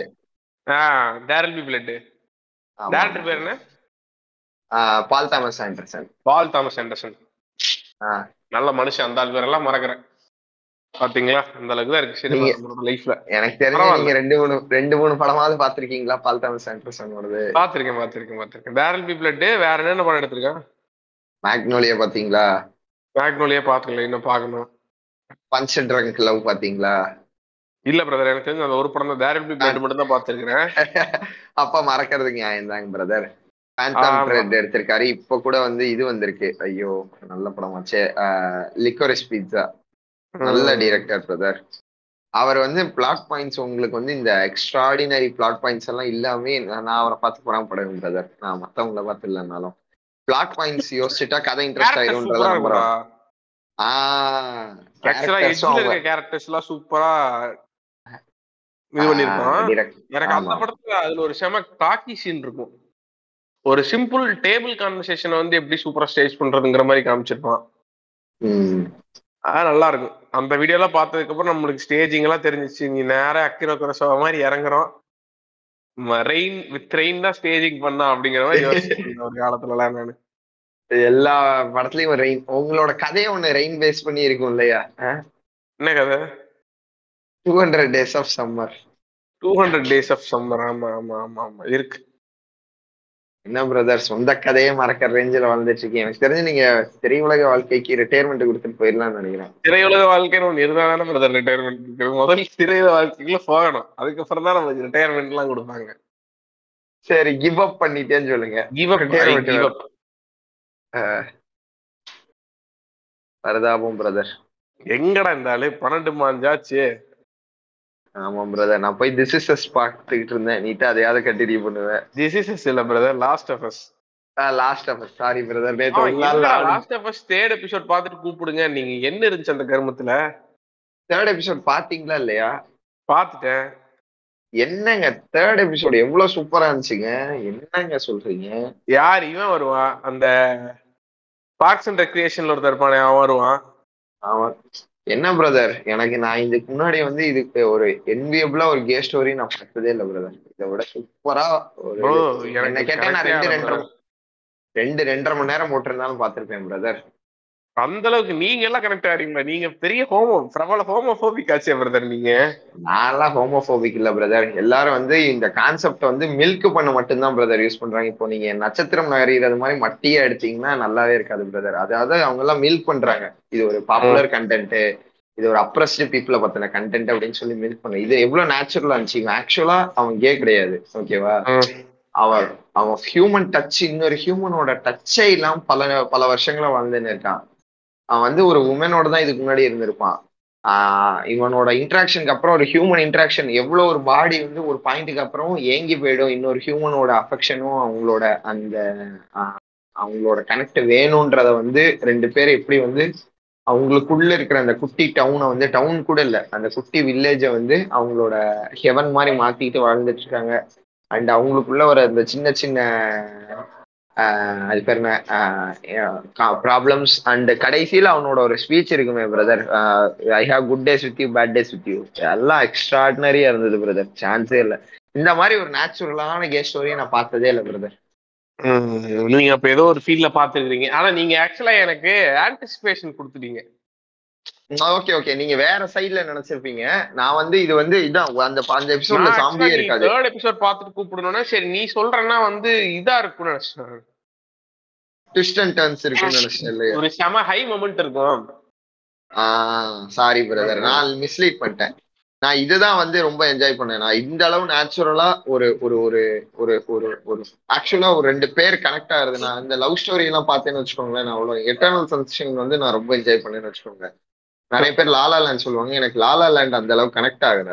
ah there'll be blood. Director பேர் என்ன? Paul Thomas Anderson Paul Thomas Anderson ஆ. நல்ல மனுஷன் அந்த ஆள் பேரெல்லாம் மறக்கிறேன். பாத்தீங்களா? அந்த அளவுக்கு தான் இருக்கு சினிமா லைஃப்ல எனக்கு. நீங்க ரெண்டு மூணு ரெண்டு மூணு படமாவது பாத்திருக்கீங்களா? பால் தாமஸ் ஆண்டர்சனோடது பாத்திருக்கேன் பாத்திருக்கேன் பாத்திருக்கேன். டேரல் பி பிளட் வேற என்னென்ன படம் எடுத்திருக்கேன்? மேக்னோலியா பாத்தீங்களா? மேக்னோலியே பாத்துக்கல இன்னும் பாக்கணும். பஞ்ச் ட்ரங்க் லவ் பாத்தீங்களா? இல்ல பிரதர் எனக்கு தெரிஞ்சு அந்த ஒரு படம் தான் டேரல் பி பிளட் மட்டும் தான் பாத்துருக்கேன் அப்ப மறக்கிறது நியாயம் தாங்க பிரதர் எடுத்திருக்காரு. இப்ப கூட வந்து இது வந்திருக்கு. ஐயோ நல்ல படமாச்சே லிக்கோரிஸ் பீட்சா நல்ல டைரக்டர் பிரதர் அவர் வந்து பிளாட் பாயிண்ட்ஸ் உங்களுக்கு வந்து இந்த எக்ஸ்ட்ராடினரி பிளாட் பாயிண்ட்ஸ் எல்லாம் இல்லாம நான் அவரை பார்த்து பொறாமப்படுவேன் பிரதர் நான் மத்தவங்கள பார்த்து இல்லைனாலும். பிளாட் பாயிண்ட்ஸ் யோசிச்சுட்டா கதை இன்ட்ரெஸ்ட் ஆயிரும்ன்றத நம்புறேன் ஆஹ் கேரக்டர்ஸ் எல்லாம் சூப்பரா இது பண்ணிருப்பான் எனக்கு அந்த. படத்துல அதுல ஒரு செம டாக்கி சீன் இருக்கும். ஒரு சிம்பிள் டேபிள் கான்வர்சேஷனை வந்து எப்படி சூப்பரா ஸ்டேஜ் பண்றதுங்கிற மாதிரி காமிச்சிருப்பான். அது நல்லா இருக்கும். அந்த வீடியோ எல்லாம் பார்த்ததுக்கு அப்புறம் நம்மளுக்கு ஸ்டேஜிங் எல்லாம் தெரிஞ்சிச்சு. நீ நேரா அக்கிரோ குரசவா மாதிரி இறங்குறோம். ரெயின் வித் ரெயின் தான் ஸ்டேஜிங் பண்ணா அப்படிங்கிற மாதிரி யோசிச்சிருந்தேன் ஒரு காலத்துல எல்லாம் நானு. எல்லா படத்துலயும் ரெயின் உங்களோட கதையை ஒண்ணு ரெயின் பேஸ் பண்ணி இருக்கும் இல்லையா என்ன கதை? Two hundred days of summer two hundred days of summer ஆமா ஆமா ஆமா ஆமா. இருக்கு. என்ன பிரதர் சொந்த கதையே மறக்கிற ரேஞ்சில் வாழ்ந்துட்டு இருக்கீங்க. எனக்கு தெரிஞ்சு நீங்க திரையுலக வாழ்க்கைக்கு ரிட்டையர்மெண்ட் கொடுத்துட்டு போயிடலாம்னு நினைக்கிறேன். திரையுலக வாழ்க்கைன்னு ஒன்று இருந்தா தானே பிரதர் ரிட்டையர்மெண்ட் இருக்கு முதல்ல திரையுலக வாழ்க்கைக்குள்ள போகணும். அதுக்கப்புறம் தான் நமக்கு ரிட்டையர்மெண்ட் எல்லாம் கொடுப்பாங்க. சரி கிவ் அப் பண்ணிட்டேன்னு சொல்லுங்க. கிவ் அப் கிவ் அப் பரதாபம் பிரதர் எங்கடா ஆளு? பன்னெண்டு மாஞ்சாச்சு ஆமா பிரதர் நான் போய் திஸ் இஸ் அஸ் பார்த்துக்கிட்டு இருந்தேன். நீட்டா அதையாவது கண்டினியூ பண்ணுவேன். திஸ் இஸ் இல்ல brother last of us last of sorry brother last of us third episode பார்த்துட்டு கூப்பிடுங்க. நீங்க என்ன இருந்துச்சு அந்த கருமத்துல? தேர்ட் எபிசோட் பாத்தீங்களா இல்லையா? பார்த்துட்டேன். என்னங்க தேர்ட் எபிசோட் எவ்வளவு சூப்பரா இருந்துச்சுங்க? என்னங்க சொல்றீங்க? யார் இவன் வருவான்? அந்த பார்க்ஸ் அண்ட் ரெக்ரியேஷன்ல ஒருத்தர் இருப்பானே அவன் வருவான். அவன் என்ன பிரதர் எனக்கு நான் இதுக்கு முன்னாடி வந்து இதுக்கு ஒரு என்வியபிளா ஒரு கே ஸ்டோரி நான் பார்த்ததே இல்ல பிரதர் இதை விட சூப்பரா ஒரு என்ன கேட்டா நான் ரெண்டு ரெண்டரை. ரெண்டு ரெண்டரை மணி நேரம் போட்டிருந்தாலும் பார்த்திருப்பேன் பிரதர் அந்த அளவுக்கு நீங்க எல்லாம் கனெக்ட் ஆறீங்களா நீங்க பெரிய ஹோமோ பிரபல ஹோமோபோபிக் ஆச்சே பிரதர் நீங்க. நான்லாம் ஹோமோபோபிக் இல்ல பிரதர் எல்லாரும் வந்து இந்த கான்செப்ட் வந்து மில்க் பண்ண மட்டும்தான் பிரதர் யூஸ் பண்றாங்க. இப்போ நீங்க நட்சத்திரம் நகரிறது மாதிரி மட்டியா எடுத்தீங்கன்னா நல்லாவே இருக்காது பிரதர் அதாவது அவங்க எல்லாம் மில்க் பண்றாங்க. இது ஒரு பாப்புலர் கண்டென்ட் இது ஒரு அப்ரஸ்டு பீப்புளை பத்தின கண்டென்ட் அப்படின்னு சொல்லி மில்க் பண்ண இது எவ்வளவு நேச்சுரலா இருந்துச்சு. ஆக்சுவலா அவன் கே கிடையாது. ஓகேவா அவன் அவன் ஹியூமன் டச் இன்னொரு ஹியூமனோட டச்சே இல்லாம பல பல வருஷங்களா வாழ்ந்துன்னு இருக்கான். அவன் வந்து ஒரு உமனோட தான் இதுக்கு முன்னாடி இருந்திருப்பான். ஆஹ் இவனோட இன்ட்ராக்ஷனுக்கு அப்புறம் ஒரு ஹியூமன் இன்ட்ராக்ஷன் எவ்வளவு ஒரு பாடி வந்து ஒரு பாயிண்ட்டுக்கு அப்புறம் ஏங்கி போயிடும். இன்னொரு ஹியூமனோட அஃபெக்ஷனும் அவங்களோட அந்த அவங்களோட கனெக்ட் வேணும்ன்றத வந்து ரெண்டு பேர் எப்படி வந்து அவங்களுக்குள்ள இருக்கிற அந்த குட்டி டவுனை வந்து டவுன் கூட இல்லை அந்த குட்டி வில்லேஜை வந்து அவங்களோட ஹெவன் மாதிரி மாத்திட்டு வாழ்ந்துட்டு இருக்காங்க. அண்ட் அவங்களுக்குள்ள ஒரு அந்த சின்ன சின்ன அது பேர் என்ன? ப்ராப்ளம்ஸ் அண்ட் கடைசியில அவனோட ஒரு ஸ்பீச் இருக்குமே brother I have good days with you bad days with you எல்லாம் எக்ஸ்ட்ராடினரியா இருந்தது பிரதர் சான்ஸே இல்லை. இந்த மாதிரி ஒரு நேச்சுரலான கே ஸ்டோரியை நான் பார்த்ததே இல்லை பிரதர் நீங்க அப்ப ஏதோ ஒரு ஃபீல்ட்ல பாத்துருக்கீங்க ஆனா நீங்க ஆக்சுவலா எனக்கு ஆன்டிசிபேஷன் கொடுத்துட்டீங்க. ஓகே ஓகே நீங்க வேற சைடுல நினைச்சிருப்பீங்க. நான் வந்து இது வந்து இதான் அந்த அந்த எபிசோட்ல சாம்பியே இருக்காது. தேர்ட் எபிசோட் பார்த்துட்டு கூப்பிடணும்னா சரி நீ சொல்றேன்னா வந்து இதா இருக்கும்னு நினைச்சேன் ட்விஸ்ட் அண்ட் டர்ன்ஸ் இருக்குன்னு நினைச்சேன் ஒரு செம ஹை மொமெண்ட் இருக்கும். சாரி பிரதர் நான் மிஸ்லீட் பண்ணிட்டேன். நான் இதுதான் வந்து ரொம்ப என்ஜாய் பண்ணேன். நான் இந்த அளவு நேச்சுரலா ஒரு ஒரு ஒரு ஒரு ஒரு ஒரு ஆக்சுவலா ஒரு ரெண்டு பேர் கனெக்ட் ஆகுது நான் இந்த லவ் ஸ்டோரி எல்லாம் பார்த்தேன்னு வச்சுக்கோங்களேன் நான் அவ்வளவு எட்டர்னல் சன்ஷைன் வந்து நான் ரொம்ப என்ஜாய் பண்ணேன்னு வச்சுக்கோங்க. நிறைய பேர் லாலா லேண்ட் சொல்லுவாங்க. எனக்கு லாலா லேண்ட் அந்த அளவுக்கு கனெக்ட் ஆகல.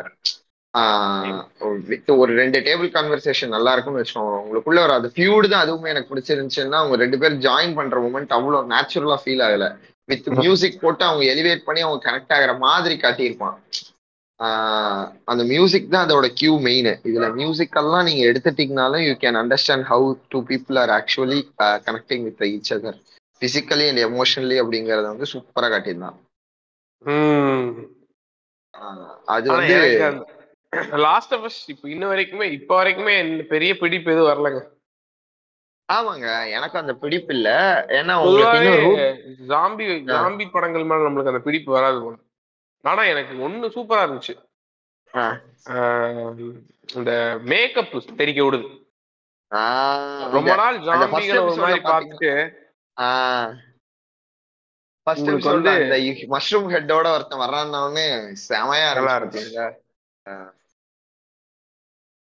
வித் ஒரு ரெண்டு டேபிள் கான்வர்சேஷன் நல்லா இருக்கும்னு வச்சுக்கோங்க. உங்களுக்குள்ள ஒரு அது ஃபியூடு தான் அதுவுமே எனக்கு பிடிச்சிருந்துச்சுன்னா அவங்க ரெண்டு பேர் ஜாயின் பண்ற மூமெண்ட் அவ்வளோ நேச்சுரலா ஃபீல் ஆகல. வித் மியூசிக் போட்டு அவங்க எலிவேட் பண்ணி அவங்க கனெக்ட் ஆகிற மாதிரி காட்டியிருப்பான். அந்த மியூசிக் தான் அதோட கியூ மெயின் இதுல மியூசிக் எல்லாம் நீங்க எடுத்துட்டீங்கனாலும் you can understand how two people are actually connecting with each other physically and emotionally அப்படிங்கறத வந்து சூப்பரா காட்டியிருந்தான். அது வந்து லாஸ்ட் ஆஃப் அஸ் இப்போ இன்ன வரைக்குமே இப்ப வரைக்குமே பெரிய பிடிப்பு எதுவும் வரலங்க. ஆமாங்க எனக்கு அந்த பிடிப்பு இல்ல. ஏன்னா ஜாம்பி ஜாம்பி படங்கள் மேல நம்மளுக்கு அந்த பிடிப்பு வராது போல. ஆனா எனக்கு ஒண்ணு சூப்பரா இருந்துச்சு. இந்த மேக்கப் தெரிக்க விடுது. ரொம்ப நாள் ஜாம்பிகளை ஒரு மாதிரி பார்த்துட்டு ஃபர்ஸ்ட் வந்து- மஷ்ரூம் ஹெட்டோட ஒருத்தன் வர்றான்னு செமையா நல்லா இருக்கு இருக்கு. பாத்தீங்களா? ஆ.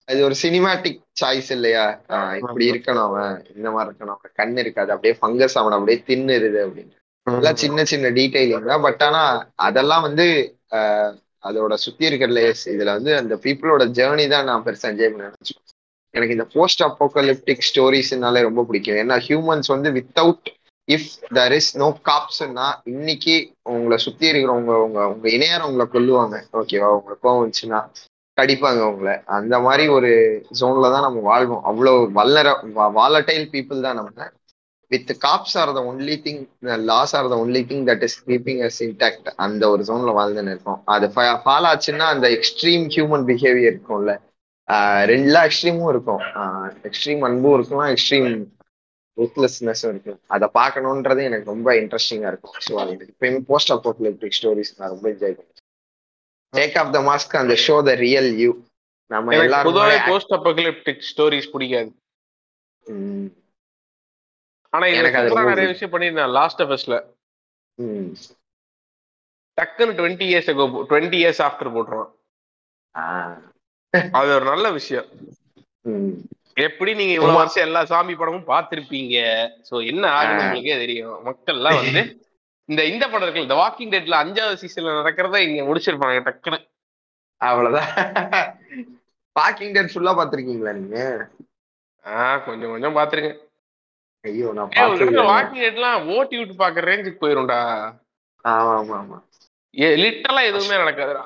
அது ஒரு சினிமாட்டிக் சாய்ஸ் இல்லையா? இப்படி இருக்கணும் அவன். இந்த மாதிரி இருக்கணும். அவன் கண் இருக்காது. அப்படியே ஃபங்கஸ் அவன் அப்படியே தின்னுருது அப்படின்னு. எல்லாம் சின்ன சின்ன டீடைலிங் தான். பட் ஆனா அதெல்லாம் வந்து அதோட சுத்தி இருக்கிற லேயர்ஸ் இதுல வந்து அந்த பீப்புளோட ஜேர்னி தான் நான் பெருசா என்ஜாய் பண்ண நினைச்சேன் எனக்கு இந்த போஸ்ட் அப்போகலிப்டிக் ஸ்டோரிஸ்னாலே ரொம்ப பிடிக்கும். ஏன்னா ஹியூமன்ஸ் வந்து without if there is no காப்ஸ்னா இன்னைக்கு உங்களை சுத்தி இருக்கிறவங்க உங்க உங்க இணையர் உங்களை கொல்லுவாங்க. ஓகேவா உங்களுக்கு கோவம் வந்துச்சுன்னா கடிப்பாங்க உங்களை. அந்த மாதிரி ஒரு ஜோன்ல தான் நம்ம வாழ்வோம். அவ்வளோ வல்லர வாலட்டைல் பீப்புள் தான் நம்ம. With cops are the only thing laws are the only thing that is keeping us intact அந்த ஒரு ஜோன்ல வாழ்ந்துன்னு இருக்கோம். அது ஃபால் ஆச்சுன்னா அந்த எக்ஸ்ட்ரீம் ஹியூமன் பிஹேவியர் இருக்கும்ல. ரெண்டுலாம் எக்ஸ்ட்ரீமும் இருக்கும். எக்ஸ்ட்ரீம் அன்பும் இருக்கலாம் எக்ஸ்ட்ரீம் ரூத்லெஸ்னஸும் இருக்கும் அதை பார்க்கணுன்றது எனக்கு ரொம்ப இன்ட்ரெஸ்டிங்கா இருக்கும். ஸோ அது எப்பயுமே போஸ்ட் அப்போக்லிப்டிக் ஸ்டோரிஸ் நான் ரொம்ப என்ஜாய் பண்ணுவேன். டேக் ஆஃப் த மாஸ்க் அந்த ஷோ த ரியல் யூ நம்ம எல்லாரும் போஸ்ட் அப்போகலிப்டிக் ஸ்டோரிஸ் பிடிக்காது. ஆனா எனக்கு அது நிறைய விஷயம் பண்ணியிருந்தேன் லாஸ்ட் ஆஃபஸ்ல ம். டக்குன்னு twenty years twenty years after போட்டுருவான். அது ஒரு நல்ல விஷயம். எப்படி நீங்க இவ்வளவு. வருஷம் எல்லா சாமி படமும் பார்த்திருப்பீங்க? சோ என்ன ஆகுது. உங்களுக்கே தெரியும். மக்கள் எல்லாம் வந்து இந்த இந்த படம் இருக்குல்ல இந்த வாக்கிங் டெட்ல அஞ்சாவது சீசன்ல நடக்கிறத இங்க முடிச்சிருப்பாங்க டக்குன்னு. அவ்வளவுதான். பாக்கிங் டெட் ஃபுல்லா பாத்திருக்கீங்களா நீங்க? ஆஹ் கொஞ்சம் கொஞ்சம் பாத்துருக்கேன் ஐயோ நான் ஏ வாக்கிங் டெட்லாம் ஓட்டி விட்டு பாக்குற ரேஞ்சுக்கு போயிரும்டா. ஆமா ஆமா ஆமா லிட்டரலா எதுவுமே நடக்காதுடா.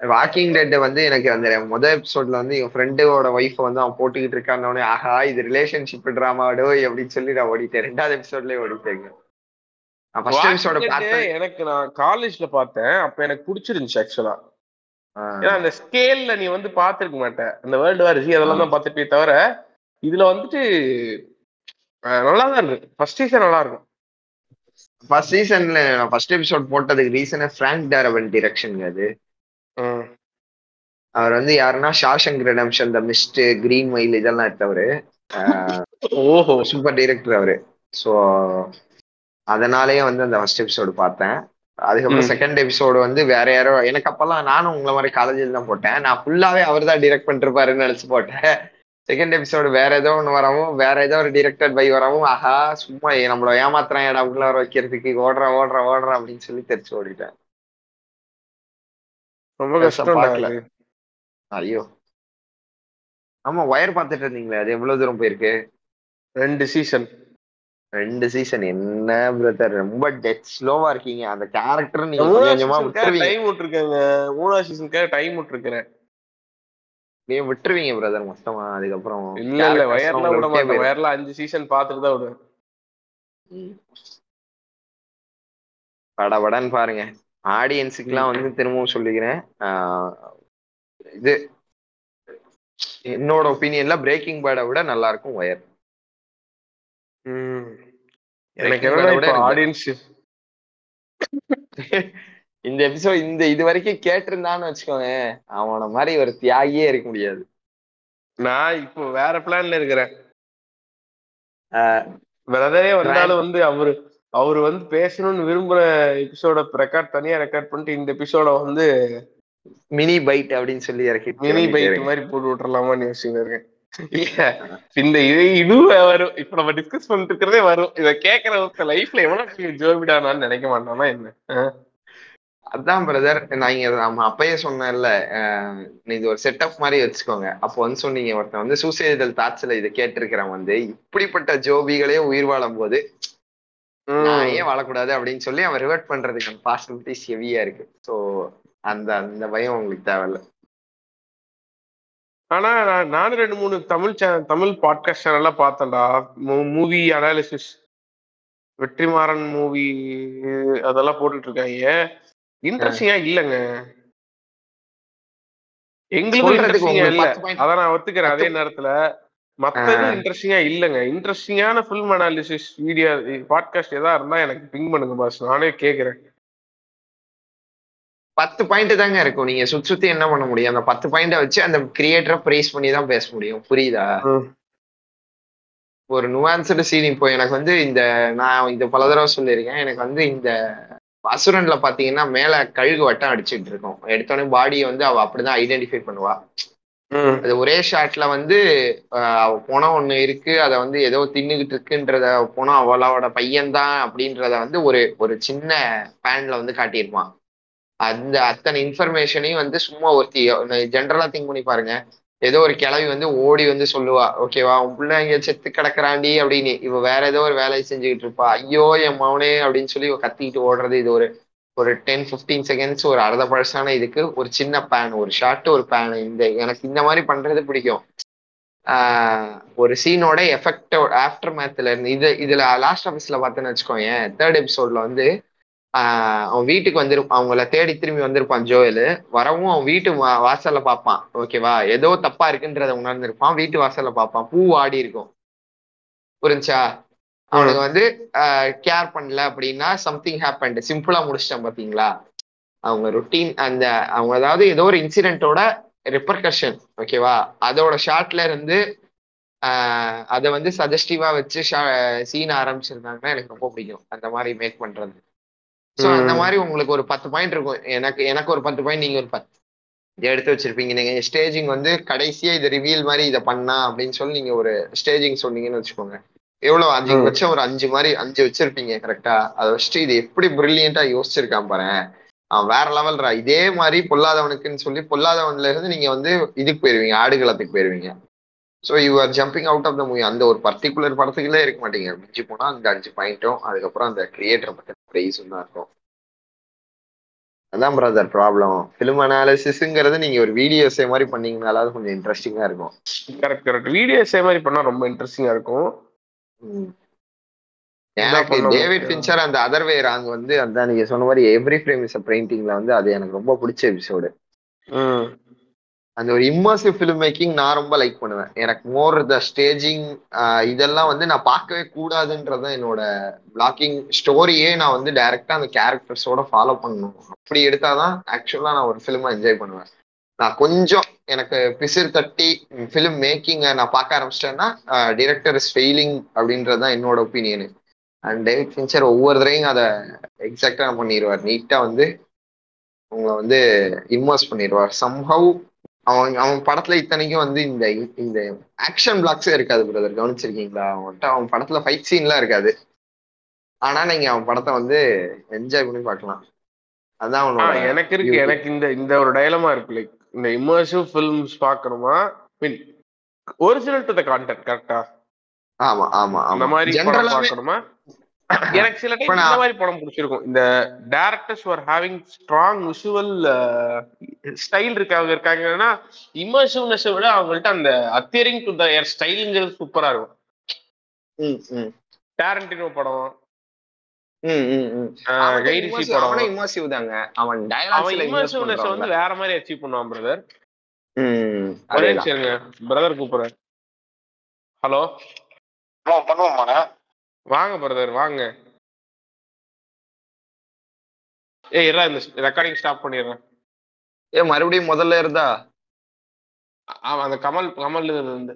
வாக்கிங் டெட் வந்து எனக்கு அந்த முதல் எபிசோட்ல வந்து என் ஃப்ரெண்டோட ஒய்ஃப் வந்து அவன் போட்டுக்கிட்டு இருக்கான்னு ஆஹா இது ரிலேஷன்ஷிப் டிராமாடோ அப்படின்னு சொல்லி நான் ஓடிட்டேன். ரெண்டாவது எபிசோட்லயே ஓடிட்டேங்க. எனக்கு நான் காலேஜ்ல பார்த்தேன். அப்ப எனக்கு பிடிச்சிருந்துச்சு ஆக்சுவலா ஏன்னா அந்த ஸ்கேல்ல நீ வந்து பாத்துருக்க மாட்ட. அந்த வேர்ல்டு வார் ஜி அதெல்லாம் தான் பார்த்துட்டே தவிர இதுல வந்துட்டு நல்லா தான் இருக்கு. ஃபர்ஸ்ட் சீசன் நல்லா இருக்கும். ஃபர்ஸ்ட் சீசன்ல நான் ஃபர்ஸ்ட் எபிசோட் போட்டதுக்கு ரீசனே ஃப்ராங்க் டேரவன் டிரெக்ஷனுங்க அது. அவர் வந்து யாருன்னா Shawshank Redemption the Mist Green Mile இதெல்லாம் எடுத்தவரு. ஓஹோ. சூப்பர் டைரக்டர் அவரு. ஸோ அதனாலேயே வந்து அந்த ஃபர்ஸ்ட் எபிசோடு பார்த்தேன். அதுக்கப்புறம். செகண்ட் எபிசோடு வந்து வேற யாரோ எனக்கு அப்பெல்லாம் நானும் உங்களை மாதிரி காலேஜில் தான் போட்டேன். நான் ஃபுல்லாவே அவர் தான் டிரெக்ட் பண்ணிருப்பாருன்னு நினைச்சு போட்டேன். செகண்ட் எபிசோடு வேற ஏதோ ஒன்று வரவும் வேற ஏதோ ஒரு டிரெக்டட் பை வரவும் ஆஹா சும்மா நம்மள ஏமாத்துறான் ஏடா உள்ள வர வைக்கிறதுக்கு ஓடுறேன் ஓடுறேன் ஓடுறேன் அப்படின்னு சொல்லி தெரிச்சு ஓடிட்டேன். ரொம்ப கஷ்டம். ஐயோ. ஆமா ஒயர் பார்த்துட்டு இருந்தீங்களே அது எவ்வளவு தூரம் போயிருக்கு? ரெண்டு சீசன் ரெண்டு சீசன் என்ன பிரதர் ரொம்ப டெத் ஸ்லோவா இருக்கீங்க. அந்த கேரக்டர் நீங்க கொஞ்சம் விட்டுருவீங்க. டைம் விட்டுருக்கேங்க. மூணாவது சீசனுக்காக டைம் விட்டுருக்கிறேன். நீங்க விட்டுருவீங்க பிரதர் மொத்தமா. அதுக்கப்புறம் இல்ல இல்ல characters வயர்ல எல்லாம் விட மாட்டேன். போயிரும். வயர்ல அஞ்சு சீசன் பார்த்துட்டு தான் விடுவேன். படபடன்னு பாருங்க. ஆடியன்ஸுக்குலாம் வந்து திரும்பவும் சொல்லிக்கிறேன். இது என்னோட ஒப்பீனியன்ல பிரேக்கிங் பேடை விட நல்லா இருக்கும் ஒயர். எனக்கு ஆடியன்ஸ் இந்த எபிசோட் இந்த இது வரைக்கும் கேட்டிருந்தான்னு வச்சுக்கோங்க அவன மாதிரி ஒரு தியாகியே இருக்க முடியாது. நான் இப்போ வேற பிளான்ல இருக்கிறேன். பிரதரே வந்தாலும் வந்து அவரு அவரு வந்து பேசணும்னு விரும்புற எபிசோட ரெக்கார்ட் தனியா ரெக்கார்ட் பண்ணிட்டு இந்த எபிசோட வந்து மினி பைட் அப்படின்னு சொல்லி இறக்கி மினி பைட் மாதிரி போட்டு விட்டுறலாமான்னு யோசிச்சுட்டு இருக்கேன். இல்ல இந்த இது இது வரும். இப்ப நம்ம டிஸ்கஸ் பண்ணிட்டு இருக்கிறதே வரும். இத கேக்குற லைஃப்ல எவ்வளவு ஜோபிடானான்னு நினைக்க மாட்டானா என்ன? அதான் பிரதர் நான் இங்க நம்ம அப்பயே சொன்னேன்ல அஹ் இது ஒரு செட்டப் மாதிரி வச்சுக்கோங்க. அப்போ வந்து சொன்னீங்க ஒருத்தன் வந்து சூசைடல் தாட்ஸ்ல இதை கேட்டிருக்கிறவன் வந்து. இப்படிப்பட்ட ஜோபிகளே உயிர் வாழும் போது நான் ஏன் வாழக்கூடாது அப்படின்னு சொல்லி அவன் ரிவர்ட் பண்றதுக்கு பாசிபிலிட்டிஸ் ஹெவியா இருக்கு. ஸோ அந்த அந்த பயம் உங்களுக்கு தேவையில்ல. ஆனா நான் நானும் ரெண்டு மூணு தமிழ் சேனல் தமிழ் பாட்காஸ்ட் சேனல்லாம் பார்த்தேன்டா. மூவி அனாலிசிஸ் வெற்றிமாறன் மூவி அதெல்லாம் போட்டுட்டு இருக்காங்க இன்ட்ரெஸ்டிங்கா இல்லைங்க. எங்களுக்கு சொல்றதுக்கு இன்ட்ரெஸ்டிங்கா உங்களுக்கு இல்ல. நான் ஒத்துக்கிறேன் அதே நேரத்துல. மத்தது. இன்ட்ரெஸ்டிங்கா இல்லங்க. இன்ட்ரெஸ்டிங்கான ஃபிலிம் அனாலிசிஸ் வீடியோ பாட்காஸ்ட் எதா இருந்தா எனக்கு பிங் பண்ணுங்க பாஸ் நானே கேக்குறேன். பத்து பாயிண்ட் தாங்க இருக்கும். நீங்க சுத்தி சுத்தி என்ன பண்ண முடியும்? அந்த பத்து பாயிண்ட வச்சு அந்த கிரியேட்டரை பிரைஸ் பண்ணி தான் பேச முடியும். புரியுதா. ஒரு நுவான்ஸ்டு சீன் இப்போ எனக்கு வந்து இந்த நான் இந்த பல தடவை சொல்லியிருக்கேன். எனக்கு வந்து இந்த அசுரன்ல பாத்தீங்கன்னா மேல கழுகு வட்டம் அடிச்சிட்டு இருக்கும். எடுத்தோடனே பாடியை வந்து அவ அப்படிதான் ஐடென்டிஃபை பண்ணுவா. அது ஒரே ஷாட்ல வந்து ஆஹ், அவ போனம் ஒண்ணு இருக்கு அதை வந்து ஏதோ தின்னுகிட்டு இருக்குன்றத போனா அவளோட பையன்தான் அப்படின்றத வந்து ஒரு ஒரு சின்ன பேன்ல வந்து காட்டியிருப்பான். அந்த அத்தனை இன்ஃபர்மேஷனையும் வந்து சும்மா ஒருத்தி ஜென்ரலா திங்க் பண்ணி பாருங்க. ஏதோ ஒரு கிளவி வந்து ஓடி வந்து சொல்லுவா ஓகேவா உன் பிள்ளை இங்க செத்து கிடக்குறாண்டி அப்படின்னு. இவ வேற ஏதோ ஒரு வேலையை செஞ்சுக்கிட்டு இருப்பா. ஐயோ என் மவனே அப்படின்னு சொல்லி இவ கத்திக்கிட்டு ஓடுறது இது ஒரு ஒரு டென் ஃபிஃப்டீன் செகண்ட்ஸ் ஒரு அர்த்த பழசான இதுக்கு ஒரு சின்ன பேன் ஒரு ஷார்ட் ஒரு பேன் இந்த எனக்கு இந்த மாதிரி பண்றது பிடிக்கும். ஒரு சீனோட எஃபெக்டோட ஆஃப்டர் மேத்ல இருந்து இது இதுல லாஸ்ட் ஆஃபீஸ்ல பார்த்தேன்னு வச்சுக்கோங்க தேர்ட் எபிசோட்ல வந்து அவன் வீட்டுக்கு வந்திருப்பான் அவங்கள தேடி திரும்பி வந்திருப்பான் ஜோயலு. வரவும் அவன் வீட்டு வா- வாசல்ல பார்ப்பான். ஓகேவா ஏதோ தப்பா இருக்குன்றத உணர்ந்திருப்பான். வீட்டு வாசல்ல பார்ப்பான். பூ ஆடி இருக்கும். புரிஞ்சா அவனுக்கு வந்து கேர் பண்ணல அப்படின்னா சம்திங் ஹேப்பன் சிம்பிளா முடிச்சிட்டான் பாத்தீங்களா? அவங்க ருட்டீன் அந்த அவங்க அதாவது ஏதோ ஒரு இன்சிடென்ட்டோட ரிப்பர்கஷன் ஓகேவா அதோட ஷார்ட்ல இருந்து அதை வந்து சஜஸ்டிவா வச்சு சீன் ஆரம்பிச்சிருந்தாங்கன்னா எனக்கு ரொம்ப பிடிக்கும். அந்த மாதிரி மேக் பண்றது. ஸோ அந்த. மாதிரி உங்களுக்கு ஒரு பத்து பாயிண்ட் இருக்கும். எனக்கு எனக்கு ஒரு பத்து பாயிண்ட் நீங்க ஒரு பத்து. எடுத்து வச்சிருப்பீங்க. நீங்க ஸ்டேஜிங் வந்து கடைசியா இதை ரிவீல் மாதிரி இதை பண்ணா அப்படின்னு சொல்லி நீங்க ஒரு ஸ்டேஜிங் சொன்னீங்கன்னு வச்சுக்கோங்க. எவ்வளவு அஞ்சு. வச்ச ஒரு அஞ்சு மாதிரி அஞ்சு வச்சிருப்பீங்க கரெக்டா அதை வச்சுட்டு இது எப்படி பிரில்லியண்டா யோசிச்சிருக்கான் பாரு. அவன் வேற லெவல்ரா இதே மாதிரி பொல்லாதவனுக்குன்னு சொல்லி பொல்லாதவன்ல இருந்து நீங்க வந்து இதுக்கு போயிருவீங்க ஆடுகளத்துக்கு போயிருவீங்க. So you are jumping out of the movie அந்த ஒரு பர்டிகுலர் படத்துக்குள்ளே இருக்க மாட்டீங்க. மிஞ்சி போனா அந்த அஞ்சு பாயிண்ட்டும் அதுக்கப்புறம் அந்த கிரியேட்டரை பத்தி ப்ரைஸும் தான் இருக்கும். அதான் பிரதர் ப்ராப்ளம் ஃபிலிம் அனாலிசிஸ்ங்கிறது நீங்க ஒரு வீடியோஸே மாதிரி பண்ணீங்கனாலாவது கொஞ்சம் இன்ட்ரெஸ்டிங்கா இருக்கும். கரெக்ட் கரெக்ட் வீடியோஸே மாதிரி பண்ணா ரொம்ப இன்ட்ரெஸ்டிங்கா இருக்கும். எனக்கு டேவிட் முடியும்? ஃபின்ச்சர் அந்த அதர்வே ராங் வந்து அதான் நீங்க சொன்ன மாதிரி எவ்ரி ஃப்ரேம் இஸ் பெயிண்டிங்ல வந்து அது எனக்கு ரொம்ப பிடிச்ச எபிசோடு. அந்த ஒரு இம்மர்சிவ் ஃபிலிம் மேக்கிங் நான் ரொம்ப லைக் பண்ணுவேன். எனக்கு மோர் த ஸ்டேஜிங் இதெல்லாம் வந்து நான் பார்க்கவே கூடாதுன்றது தான் என்னோட பிளாக்கிங் ஸ்டோரியே நான் வந்து டைரக்டா அந்த கேரக்டர்ஸோட ஃபாலோ பண்ணணும். அப்படி எடுத்தாதான் ஆக்சுவலா நான் ஒரு ஃபிலிமை என்ஜாய் பண்ணுவேன். நான் கொஞ்சம் எனக்கு பிசிறு தட்டி ஃபிலிம் மேக்கிங்கை நான் பார்க்க ஆரம்பிச்சிட்டேன்னா டிரெக்டர் இஸ் ஃபெயிலிங் அப்படின்றது தான் என்னோட ஒப்பீனியனு அண்ட் டேவிட் ஃபின்ச்சர் ஒவ்வொரு தடவையும் அதை எக்ஸாக்டா பண்ணிடுவார் நீட்டா வந்து உங்களை வந்து இம்மர்ஸ் பண்ணிடுவார் சம்ஹவ் அவன் அவன் படத்துல இத்தனைக்கும் வந்து இந்த இந்த ஆக்ஷன் பிளாக்ஸே இருக்காது பிரதர் கவனிச்சிருக்கீங்களா? அவன்கிட்ட அவன் படத்துல ஃபைட் சீன்லாம் இருக்காது. ஆனா நீங்க அவன் படத்தை வந்து என்ஜாய் பண்ணி பார்க்கலாம். அதான் அவனோட எனக்கு இருக்கு. எனக்கு இந்த இந்த ஒரு டயலமா இருக்கு. லைக் இந்த இமர்சிவ் ஃபிலிம்ஸ் பார்க்கணுமா mean original to the content கரெக்டா ஆமா ஆமா அந்த மாதிரி படம் பார்க்கணுமா எனக்கு சில டைம் இந்த மாதிரி படம் பிடிச்சிருக்கும். இந்த directors are having strong visual style இருக்காங்க இருக்காங்கன்னா இமர்சிவ்னஸ் விட அவங்கள்ட்ட அந்த அத்தியரிங் டு தயர் ஸ்டைலுங்கிறது சூப்பரா இருக்கும். டேரண்டினோ படம் immersive தாங்க. அவன் அவன் டயலாக்ஸ்ல இமர்சிவ்னஸ் வந்து வேற மாதிரி அச்சீவ் பண்ணுவான் பிரதர் ம் ஒரே பிரதர் கூப்பிடுறேன். ஹலோ பண்ணுவோம் பண்ணுவோமாண்ணே? வாங்க பிரதர் வாங்க. ஏய் இரா இந்த ரெக்கார்டிங் ஸ்டாப் பண்ணிடுறேன். ஏ மறுபடியும் முதல்ல இருந்தா? அவன் அந்த கமல் கமல் இருந்து.